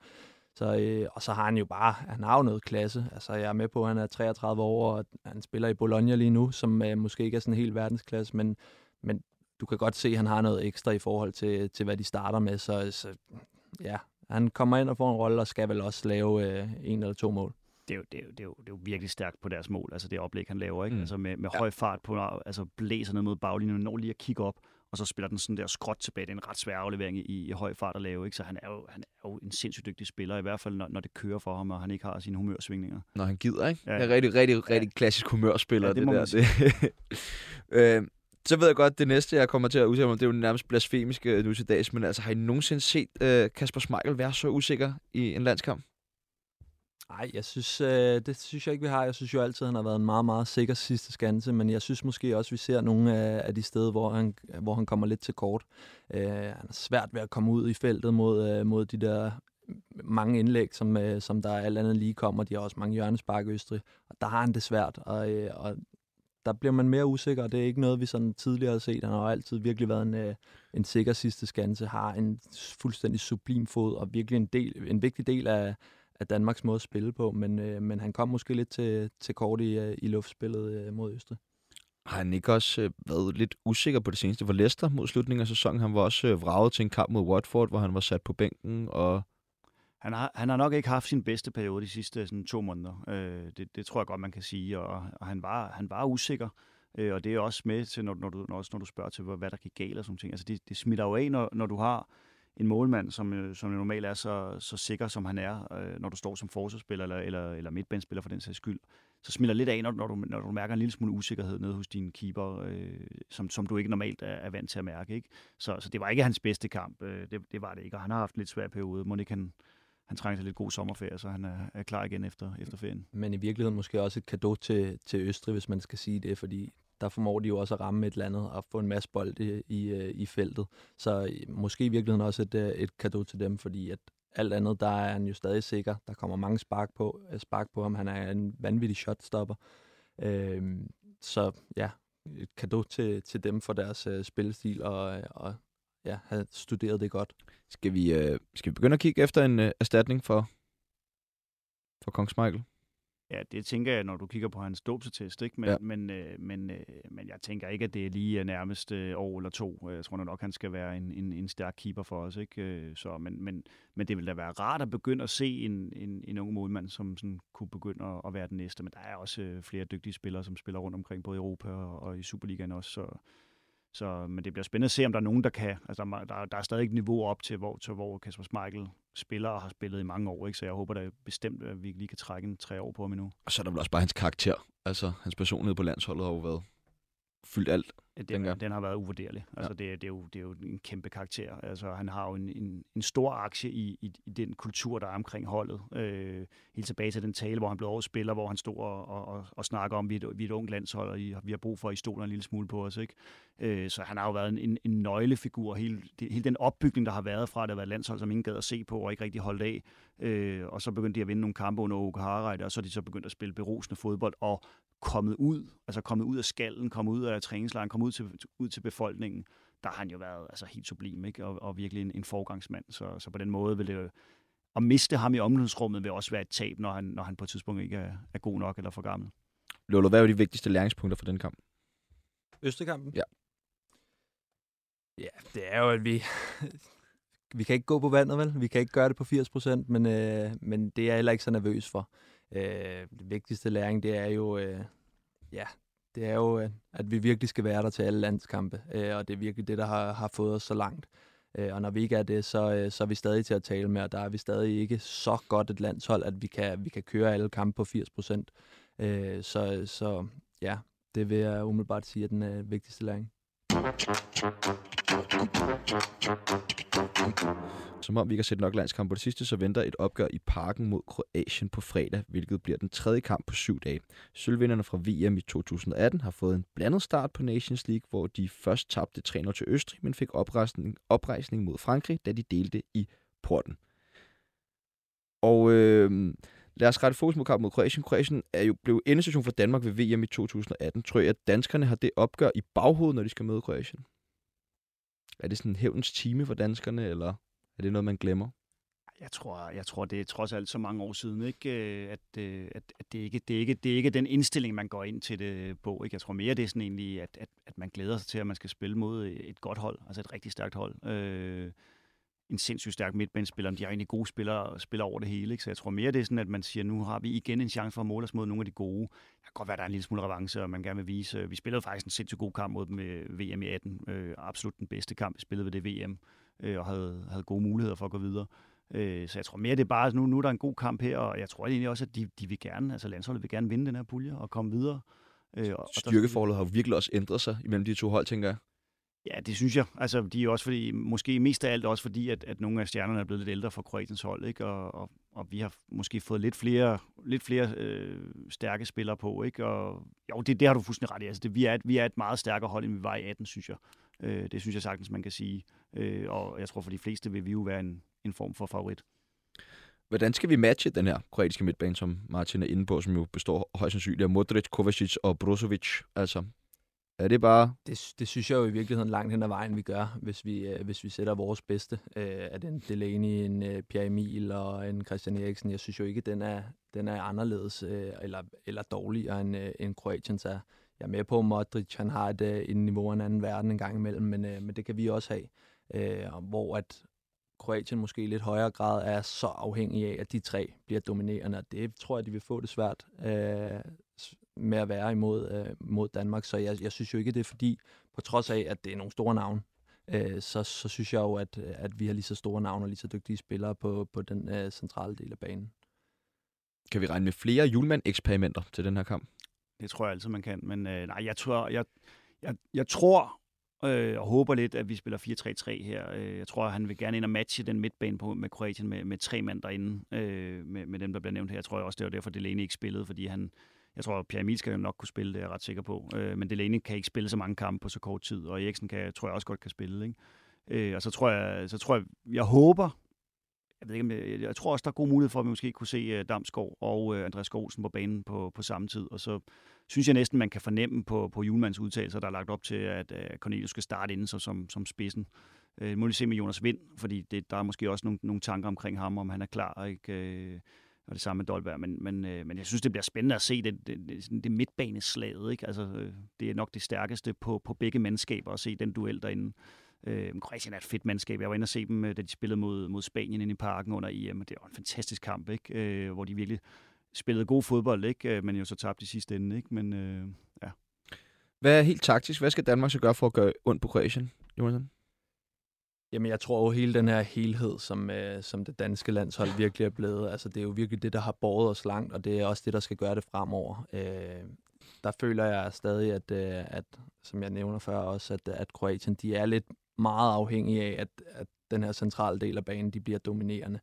Så, øh, og så har han jo bare, han har jo noget klasse. Altså, jeg er med på, at han er 33 år, og han spiller i Bologna lige nu, som øh, måske ikke er sådan helt verdensklasse, men, men du kan godt se, at han har noget ekstra i forhold til, til hvad de starter med. Så, så ja, han kommer ind og får en rolle, og skal vel også lave øh, en eller to mål. Det er, jo, det, er jo, det, er jo, det er jo virkelig stærkt på deres mål, altså det oplæg, han laver, ikke? Mm. Altså med, med ja. høj fart på, altså blæser ned mod baglinjen, når lige at kigge op, og så spiller den sådan der skråt tilbage. Det er en ret svær aflevering i, i høj fart at lave, ikke? Så han er, jo, han er jo en sindssygt dygtig spiller, i hvert fald når, når det kører for ham, og han ikke har sine humørsvingninger. Når han gider, ikke? Ja. Det er rigtig, rigtig, rigtig ja. klassisk humørspiller, ja, det, det der. Det. øh, så ved jeg godt, det næste, jeg kommer til at udtale mig, det er jo nærmest blasfemisk øh, nu til dags, men altså, har I nogensinde set øh, Kasper Schmeichel være så usikker i en landskamp? Nej, jeg synes, øh, det synes jeg ikke, vi har. Jeg synes jo altid, han har været en meget, meget sikker sidste skanse, men jeg synes måske også, vi ser nogle af, af de steder, hvor han, hvor han kommer lidt til kort. Øh, han er svært ved at komme ud i feltet mod, øh, mod de der mange indlæg, som, øh, som der alt andet lige kommer. De har også mange hjørnespark i Østrig, og der har han det svært, og, øh, og der bliver man mere usikker, og det er ikke noget, vi sådan tidligere har set. Han har altid virkelig været en, øh, en sikker sidste skanse, har en fuldstændig sublim fod, og virkelig en, del, en vigtig del af, af Danmarks måde at spille på, men, øh, men han kom måske lidt til, til kort i, øh, i luftspillet øh, mod Østrig. Har han ikke også øh, været lidt usikker på det seneste for Leicester mod slutningen af sæsonen? Han var også øh, vraget til en kamp mod Watford, hvor han var sat på bænken, og han har, han har nok ikke haft sin bedste periode de sidste sådan, to måneder. Øh, det, det tror jeg godt, man kan sige. Og, og han, var, han var usikker. Øh, og det er også med til, når, når, du, når, også når du spørger til, hvad der gik galt og sådan ting. Altså, det, det smitter jo af, når, når du har en målmand, som, øh, som normalt er så, så sikker, som han er, øh, når du står som forsvarsspiller eller, eller, eller midtbanespiller for den sags skyld. Så smitter lidt af, når, når, du, når du mærker en lille smule usikkerhed nede hos din keeper, øh, som, som du ikke normalt er, er vant til at mærke. Ikke? Så, så det var ikke hans bedste kamp. Øh, det, det var det ikke, og han har haft en lidt svær periode. Må ikke han, han trænger til lidt god sommerferie, så han er, er klar igen efter, efter ferien. Men i virkeligheden måske også et kado til, til Østrig, hvis man skal sige det, fordi der formår de jo også at ramme et eller andet og få en masse bold i, i, øh, i feltet. Så øh, måske i virkeligheden også et, øh, et kado til dem, fordi at alt andet, der er han jo stadig sikker. Der kommer mange spark på, spark på ham. Han er en vanvittig shotstopper. Øh, så ja, et kado til, til dem for deres øh, spillestil og, og ja, have studeret det godt. Skal vi, øh, skal vi begynde at kigge efter en øh, erstatning for, for Kongs Michael? Ja, det tænker jeg, når du kigger på hans dopsetest, ikke? Men, ja. men, øh, men, øh, men jeg tænker ikke, at det er lige nærmest øh, år eller to. Jeg tror nok, han skal være en, en, en stærk keeper for os, ikke? Øh, så, men, men, men det vil da være rart at begynde at se en, en, en ung målmand, som sådan kunne begynde at, at være den næste. Men der er også øh, flere dygtige spillere, som spiller rundt omkring, både i Europa og, og i Superligaen også, så så, men det bliver spændende at se, om der er nogen, der kan. Altså, der, der, der er stadig et niveau op til, hvor, til, hvor Kasper Schmeichel spiller og har spillet i mange år. Ikke? Så jeg håber da bestemt, at vi lige kan trække en tre år på ham endnu. Og så er der vel også bare hans karakter. Altså, hans personlighed på landsholdet har jo været fyldt alt. Den, den har været uvurderlig. Altså, ja. det, det, er jo, det er jo en kæmpe karakter. Altså, han har jo en, en, en stor aktie i, i, i den kultur, der er omkring holdet. Øh, helt tilbage til den tale, hvor han blev overspiller, hvor han stod og, og, og, og snakker om, at vi er, et, vi er et ungt landshold, og vi har brug for, at I stoler en lille smule på os. Ikke? Øh, så han har jo været en, en, en nøglefigur. Hele, det, hele den opbygning, der har været fra, at det har været landshold, som ingen gad at se på, og ikke rigtig holdt af. Øh, og så begyndte de at vinde nogle kampe under Åke Harreide, og så er de så begyndt at spille berusende fodbold, og kommet ud, altså kommet ud af skallen, kommet ud af træningslejren, kommet ud til, ud til befolkningen, der har han jo været altså, helt sublim, ikke? Og, og virkelig en, en forgangsmand. Så, så på den måde vil det at miste ham i omklædningsrummet vil også være et tab, når han, når han på et tidspunkt ikke er, er god nok eller for gammel. Lolo, hvad er de vigtigste læringspunkter for den kamp? Østekampen? Ja. Ja, det er jo, at vi... vi kan ikke gå på vandet, vel? Vi kan ikke gøre det på 80 procent, men, øh, men det er jeg heller ikke så nervøs for. Øh, det vigtigste læring, det er jo, øh, ja, det er jo, øh, at vi virkelig skal være der til alle landskampe, øh, og det er virkelig det, der har, har fået os så langt. Øh, og når vi ikke er det, så, så er vi stadig til at tale med, og der er vi stadig ikke så godt et landshold, at vi kan, vi kan køre alle kampe på 80 procent. Så, så ja, det vil jeg umiddelbart sige er den vigtigste læring. Som om vi ikke har set nok landskamp på det sidste, så venter et opgør i parken mod Kroatien på fredag, hvilket bliver den tredje kamp på syv dage. Sølvvinderne fra VM i 2018 har fået en blandet start på Nations League, hvor de først tabte 3-0 til Østrig, men fik oprejsning, oprejsning mod Frankrig, da de delte i porten. Og øh, lad os rette fokus mod kampen mod Kroatien. Kroatien er jo blevet endestation for Danmark ved VM i 2018. Tror jeg, at danskerne har det opgør i baghovedet, når de skal møde Kroatien? Er det sådan en hævnens time for danskerne, eller er det noget, man glemmer? Jeg tror, jeg tror, det er trods alt så mange år siden, ikke? Øh, at, øh, at, at det, ikke, det, er ikke, det er ikke den indstilling, man går ind til det øh, på. Ikke? Jeg tror mere, det er sådan egentlig, at, at, at man glæder sig til, at man skal spille mod et godt hold, altså et rigtig stærkt hold. Øh, en sindssygt stærk midtbanespiller. De er egentlig gode spillere, spiller over det hele. Ikke? Så jeg tror mere, det er sådan, at man siger, nu har vi igen en chance for at måle os mod nogle af de gode. Det kan godt være, der er en lille smule revanche, og man gerne vil vise. Vi spillede faktisk en sindssygt god kamp mod dem med VM i 18. Øh, absolut den bedste kamp, vi spillede ved det VM, øh, og havde, havde gode muligheder for at gå videre. Øh, så jeg tror mere, det er bare, nu, nu er der en god kamp her, og jeg tror egentlig også, at de, de vil gerne, altså landsholdet vil gerne vinde den her pulje og komme videre. Øh, og Styrkeforholdet har virkelig også ændret sig imellem de to hold, tænker jeg. Ja, det synes jeg. Altså, de er også fordi, måske mest af alt også fordi, at, at nogle af stjernerne er blevet lidt ældre for Kroatiens hold, ikke? Og, og, og vi har måske fået lidt flere, lidt flere øh, stærke spillere på, ikke? Og jo, det, det har du fuldstændig ret i. Altså, det, vi, er et, vi er et meget stærkere hold, end vi var i 18, synes jeg. Øh, det synes jeg sagtens, man kan sige. Øh, og jeg tror, for de fleste vil vi jo være en, en form for favorit. Hvordan skal vi matche den her kroatiske midtbane, som Martin er inde på, som jo består højst sandsynligt af Modric, Kovacic og Brozovic? Altså, er det bare... Det, det synes jeg jo i virkeligheden langt hen ad vejen, vi gør, hvis vi, øh, hvis vi sætter vores bedste. Øh, er det en Delaney, en øh, Pierre Emil og en Christian Eriksen? Jeg synes jo ikke, den er, den er anderledes øh, eller, eller dårligere end, øh, end Kroatiens er. Jeg er med på, at Modric han har et, øh, et niveau af en anden verden en gang imellem, men, øh, men det kan vi også have. Øh, hvor at Kroatien måske i lidt højere grad er så afhængig af, at de tre bliver dominerende, og det tror jeg, de vil få det svært øh, med at være imod øh, mod Danmark. Så jeg, jeg synes jo ikke, det er fordi, på trods af, at det er nogle store navne, øh, så, så synes jeg jo, at, at vi har lige så store navne og lige så dygtige spillere på, på den øh, centrale del af banen. Kan vi regne med flere julemand-eksperimenter til den her kamp? Det tror jeg altid, man kan. Men øh, nej, jeg tror, jeg, jeg, jeg tror øh, og håber lidt, at vi spiller 4-3-3 her. Øh, jeg tror, han vil gerne ind og matche den midtbane på, med Kroatien med, med tre mand derinde, øh, med, med dem, der bliver nævnt her. Jeg tror også, det var derfor, Delaney ikke spillede, fordi han, jeg tror, Pierre Emil skal jo nok kunne spille, det er jeg ret sikker på. Øh, men Delaney kan ikke spille så mange kampe på så kort tid, og Eriksen kan, tror jeg også godt kan spille. Ikke? Øh, og så tror jeg, så tror jeg, jeg håber, jeg, ved ikke, jeg, jeg tror også, der er god mulighed for, at vi måske kunne se uh, Damsgaard og uh, Andreas Skålsen på banen på, på samme tid. Og så synes jeg næsten, man kan fornemme på, på Julemands udtalelser, der er lagt op til, at uh, Cornelius skal starte inden så som, som spidsen. Uh, må lige se med Jonas Vind, fordi det, der er måske også nogle, nogle tanker omkring ham, om han er klar. Ikke? Uh, og det samme med Dolberg. Men, men, øh, men jeg synes, det bliver spændende at se det, det, det, det midtbaneslaget. Ikke? Altså, det er nok det stærkeste på, på begge mandskaber at se den duel derinde. Øh, Kroatien er et fedt mandskab. Jeg var inde og se dem, øh, da de spillede mod, mod Spanien inde i parken under EM. Det var en fantastisk kamp, ikke? Øh, hvor de virkelig spillede god fodbold, ikke? Øh, men jo så tabte i sidste ende. Ikke? Men, øh, ja. Hvad er helt taktisk? Hvad skal Danmark så gøre for at gøre ondt på Kroatien, Jonathan? Jamen, jeg tror jo hele den her helhed, som, øh, som det danske landshold virkelig er blevet, altså det er jo virkelig det, der har båret os langt, og det er også det, der skal gøre det fremover. Øh, der føler jeg stadig, at, øh, at som jeg nævner før også, at, at Kroatien, de er lidt meget afhængig af, at, at den her centrale del af banen, de bliver dominerende.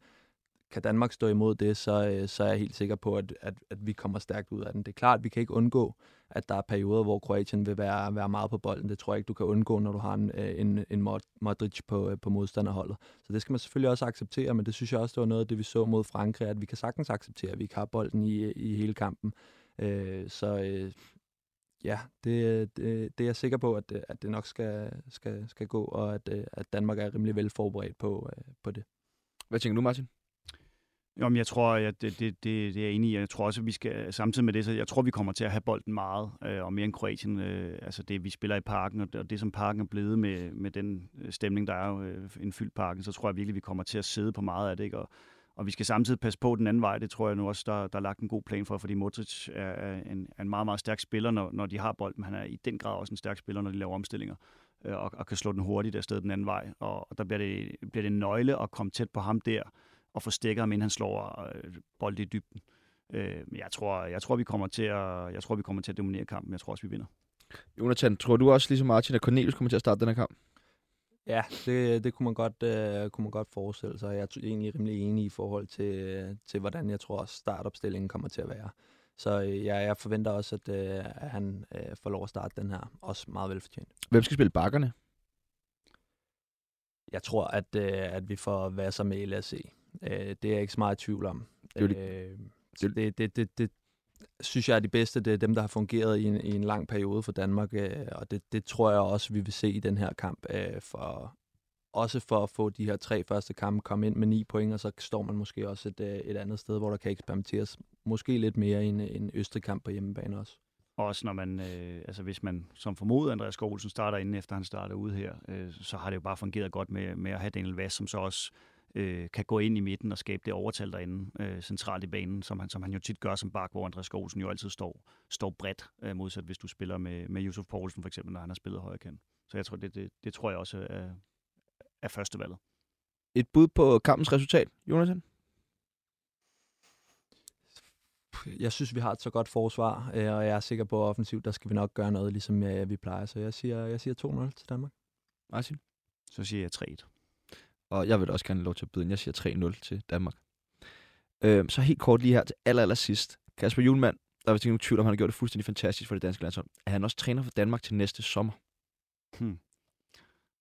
Kan Danmark stå imod det, så, øh, så er jeg helt sikker på, at, at, at vi kommer stærkt ud af den. Det er klart, at vi kan ikke undgå, at der er perioder, hvor Kroatien vil være, være meget på bolden. Det tror jeg ikke, du kan undgå, når du har en, øh, en, en Modric på, øh, på modstanderholdet. Så det skal man selvfølgelig også acceptere, men det synes jeg også, det var noget af det, vi så mod Frankrig, at vi kan sagtens acceptere, at vi ikke har bolden i, i hele kampen. Øh, så øh, ja, det, det, det er jeg sikker på, at, at det nok skal, skal, skal gå, og at, at Danmark er rimelig vel forberedt på, på det. Hvad tænker du, Martin? Jamen, jeg tror, at det, det, det, det er jeg enig i. Jeg tror også, at vi skal, samtidig med det, så jeg tror, vi kommer til at have bolden meget, øh, og mere end Kroatien. Øh, altså det, vi spiller i parken, og det, og det som parken er blevet med, med den øh, stemning, der er jo øh, en fyldt parken, så tror jeg virkelig, vi kommer til at sidde på meget af det. Ikke? Og, og vi skal samtidig passe på den anden vej. Det tror jeg nu også, der, der er lagt en god plan for, fordi Modric er en, er en meget, meget stærk spiller, når, når de har bolden. Han er i den grad også en stærk spiller, når de laver omstillinger øh, og, og kan slå den hurtigt afsted den anden vej. Og, og der bliver det, bliver det en nøgle at komme tæt på ham der, og få stikker ham, inden han slår øh, bolden i dybden. Øh, jeg, tror, jeg, tror, vi kommer til at, jeg tror, vi kommer til at dominere kampen. Jeg tror også, vi vinder. Jonathan, tror du også, ligesom Martin, at Cornelius kommer til at starte den her kamp? Ja, det, det kunne, man godt, øh, kunne man godt forestille sig. Jeg er egentlig rimelig enig i forhold til, til hvordan jeg tror, startopstillingen kommer til at være. Så øh, jeg, jeg forventer også, at, øh, at han øh, får lov at starte den her. Også meget velfortjent. Hvem skal spille bakkerne? Jeg tror, at, øh, at vi får Vasser med LSE. Øh, det er jeg ikke så meget i tvivl om. Øh, det, det, det, det synes jeg er de bedste. Det er dem, der har fungeret i en, i en lang periode for Danmark, øh, og det, det tror jeg også, vi vil se i den her kamp. Øh, for, også for at få de her tre første kampe komme ind med ni point, og så står man måske også et, øh, et andet sted, hvor der kan eksperimenteres måske lidt mere i en, en Østrig-kamp på hjemmebane også. Også når man, øh, altså hvis man som formodet Andreas Skålsen starter inden efter han starter ude her, øh, så har det jo bare fungeret godt med, med at have Daniel Vass, som så også øh, kan gå ind i midten og skabe det overtal derinde øh, centralt i banen, som han, som han jo tit gør som bak, hvor Andreas Skålsen jo altid står, står bredt, øh, modsat hvis du spiller med, med Josef Poulsen for eksempel, når han har spillet højre kant. Så jeg tror, det, det, det tror jeg også er, er første valget. Et bud på kampens resultat, Jonathan? Jeg synes, vi har et så godt forsvar, øh, og jeg er sikker på, at offensivt, der skal vi nok gøre noget, ligesom øh, vi plejer. Så jeg siger, jeg siger 2-0 til Danmark. Martin? Så siger jeg 3-1 og jeg vil også gerne have lov til at byde ind. Jeg siger 3-0 til Danmark. Øh, så helt kort lige her til aller, aller sidst. Kasper Julemand, der er vist ikke nogen tvivl om, han har gjort det fuldstændig fantastisk for det danske landshold. Er han også træner for Danmark til næste sommer? Hmm.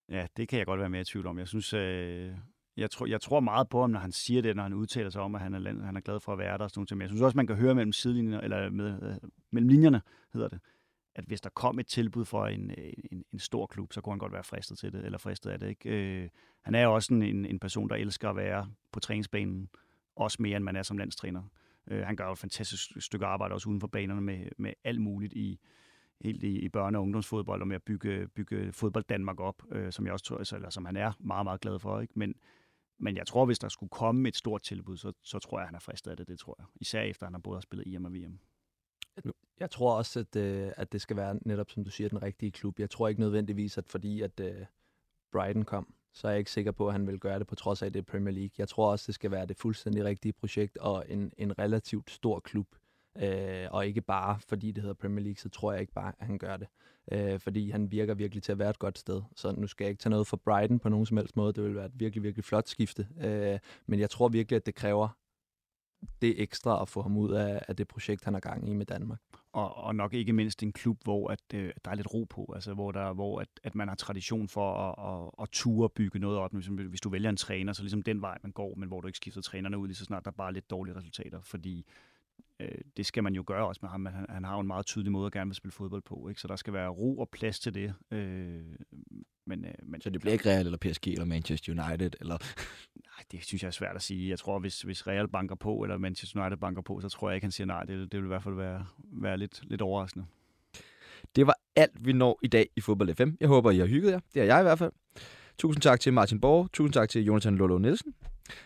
Ja, det kan jeg godt være mere i tvivl om. Jeg synes, øh, Jeg tror, jeg tror meget på ham, når han siger det, når han udtaler sig om, at han er, land, han er glad for at være der. Og sådan noget. Men jeg synes også, man kan høre mellem sidelinjerne, eller med, øh, mellem linjerne, hedder det, at hvis der kom et tilbud for en, en, en stor klub, så kunne han godt være fristet til det, eller fristet af det. Ikke? Øh, han er jo også en, en person, der elsker at være på træningsbanen, også mere end man er som landstræner. Øh, han gør jo et fantastisk stykke arbejde også uden for banerne med, med alt muligt i, helt i, i børne- og ungdomsfodbold og med at bygge, bygge fodbold Danmark op, øh, som jeg også tror, altså, eller som han er meget, meget glad for. Ikke? Men, men jeg tror, hvis der skulle komme et stort tilbud, så, så tror jeg, han er fristet af det, det tror jeg. Især efter, at han har både har spillet i og VM. Jeg tror også, at, øh, at det skal være netop, som du siger, den rigtige klub. Jeg tror ikke nødvendigvis, at fordi at øh, Brighton kom, så er jeg ikke sikker på, at han vil gøre det på trods af, at det er Premier League. Jeg tror også, det skal være det fuldstændig rigtige projekt og en, en relativt stor klub. Øh, og ikke bare fordi det hedder Premier League, så tror jeg ikke bare, at han gør det. Øh, fordi han virker virkelig til at være et godt sted. Så nu skal jeg ikke tage noget for Brighton på nogen som helst måde. Det vil være et virkelig, virkelig flot skifte. Øh, men jeg tror virkelig, at det kræver det ekstra at få ham ud af, af det projekt, han har gang i med Danmark. Og, og nok ikke mindst en klub, hvor at, øh, der er lidt ro på, altså hvor, der, hvor at, at man har tradition for at, at, at ture bygge noget op. Hvis, hvis du vælger en træner, så ligesom den vej, man går, men hvor du ikke skifter trænerne ud lige så snart, der er bare lidt dårlige resultater, fordi øh, det skal man jo gøre også med ham, han, han har jo en meget tydelig måde at gerne vil spille fodbold på, ikke? så der skal være ro og plads til det. Øh, men, øh, men, så det bliver ikke Real eller PSG eller Manchester United? Eller? Nej, det synes jeg er svært at sige. Jeg tror, hvis, hvis Real banker på, eller Manchester United banker på, så tror jeg ikke, han siger nej. Det, det vil i hvert fald være, være lidt, lidt overraskende. Det var alt, vi når i dag i Fodbold FM. Jeg håber, I har hygget jer. Det er jeg i hvert fald. Tusind tak til Martin Borg. Tusind tak til Jonathan Lolo Nielsen.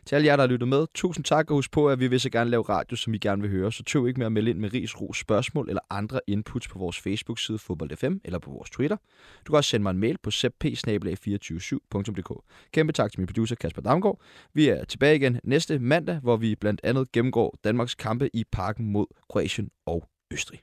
Til alle jer, der har lyttet med, tusind tak og husk på, at vi vil så gerne lave radio, som I gerne vil høre. Så tøv ikke med at melde ind med ris, ro, spørgsmål eller andre inputs på vores Facebook-side Fodbold FM eller på vores Twitter. Du kan også sende mig en mail på zp 247dk Kæmpe tak til min producer Kasper Damgaard. Vi er tilbage igen næste mandag, hvor vi blandt andet gennemgår Danmarks kampe i parken mod Kroatien og Østrig.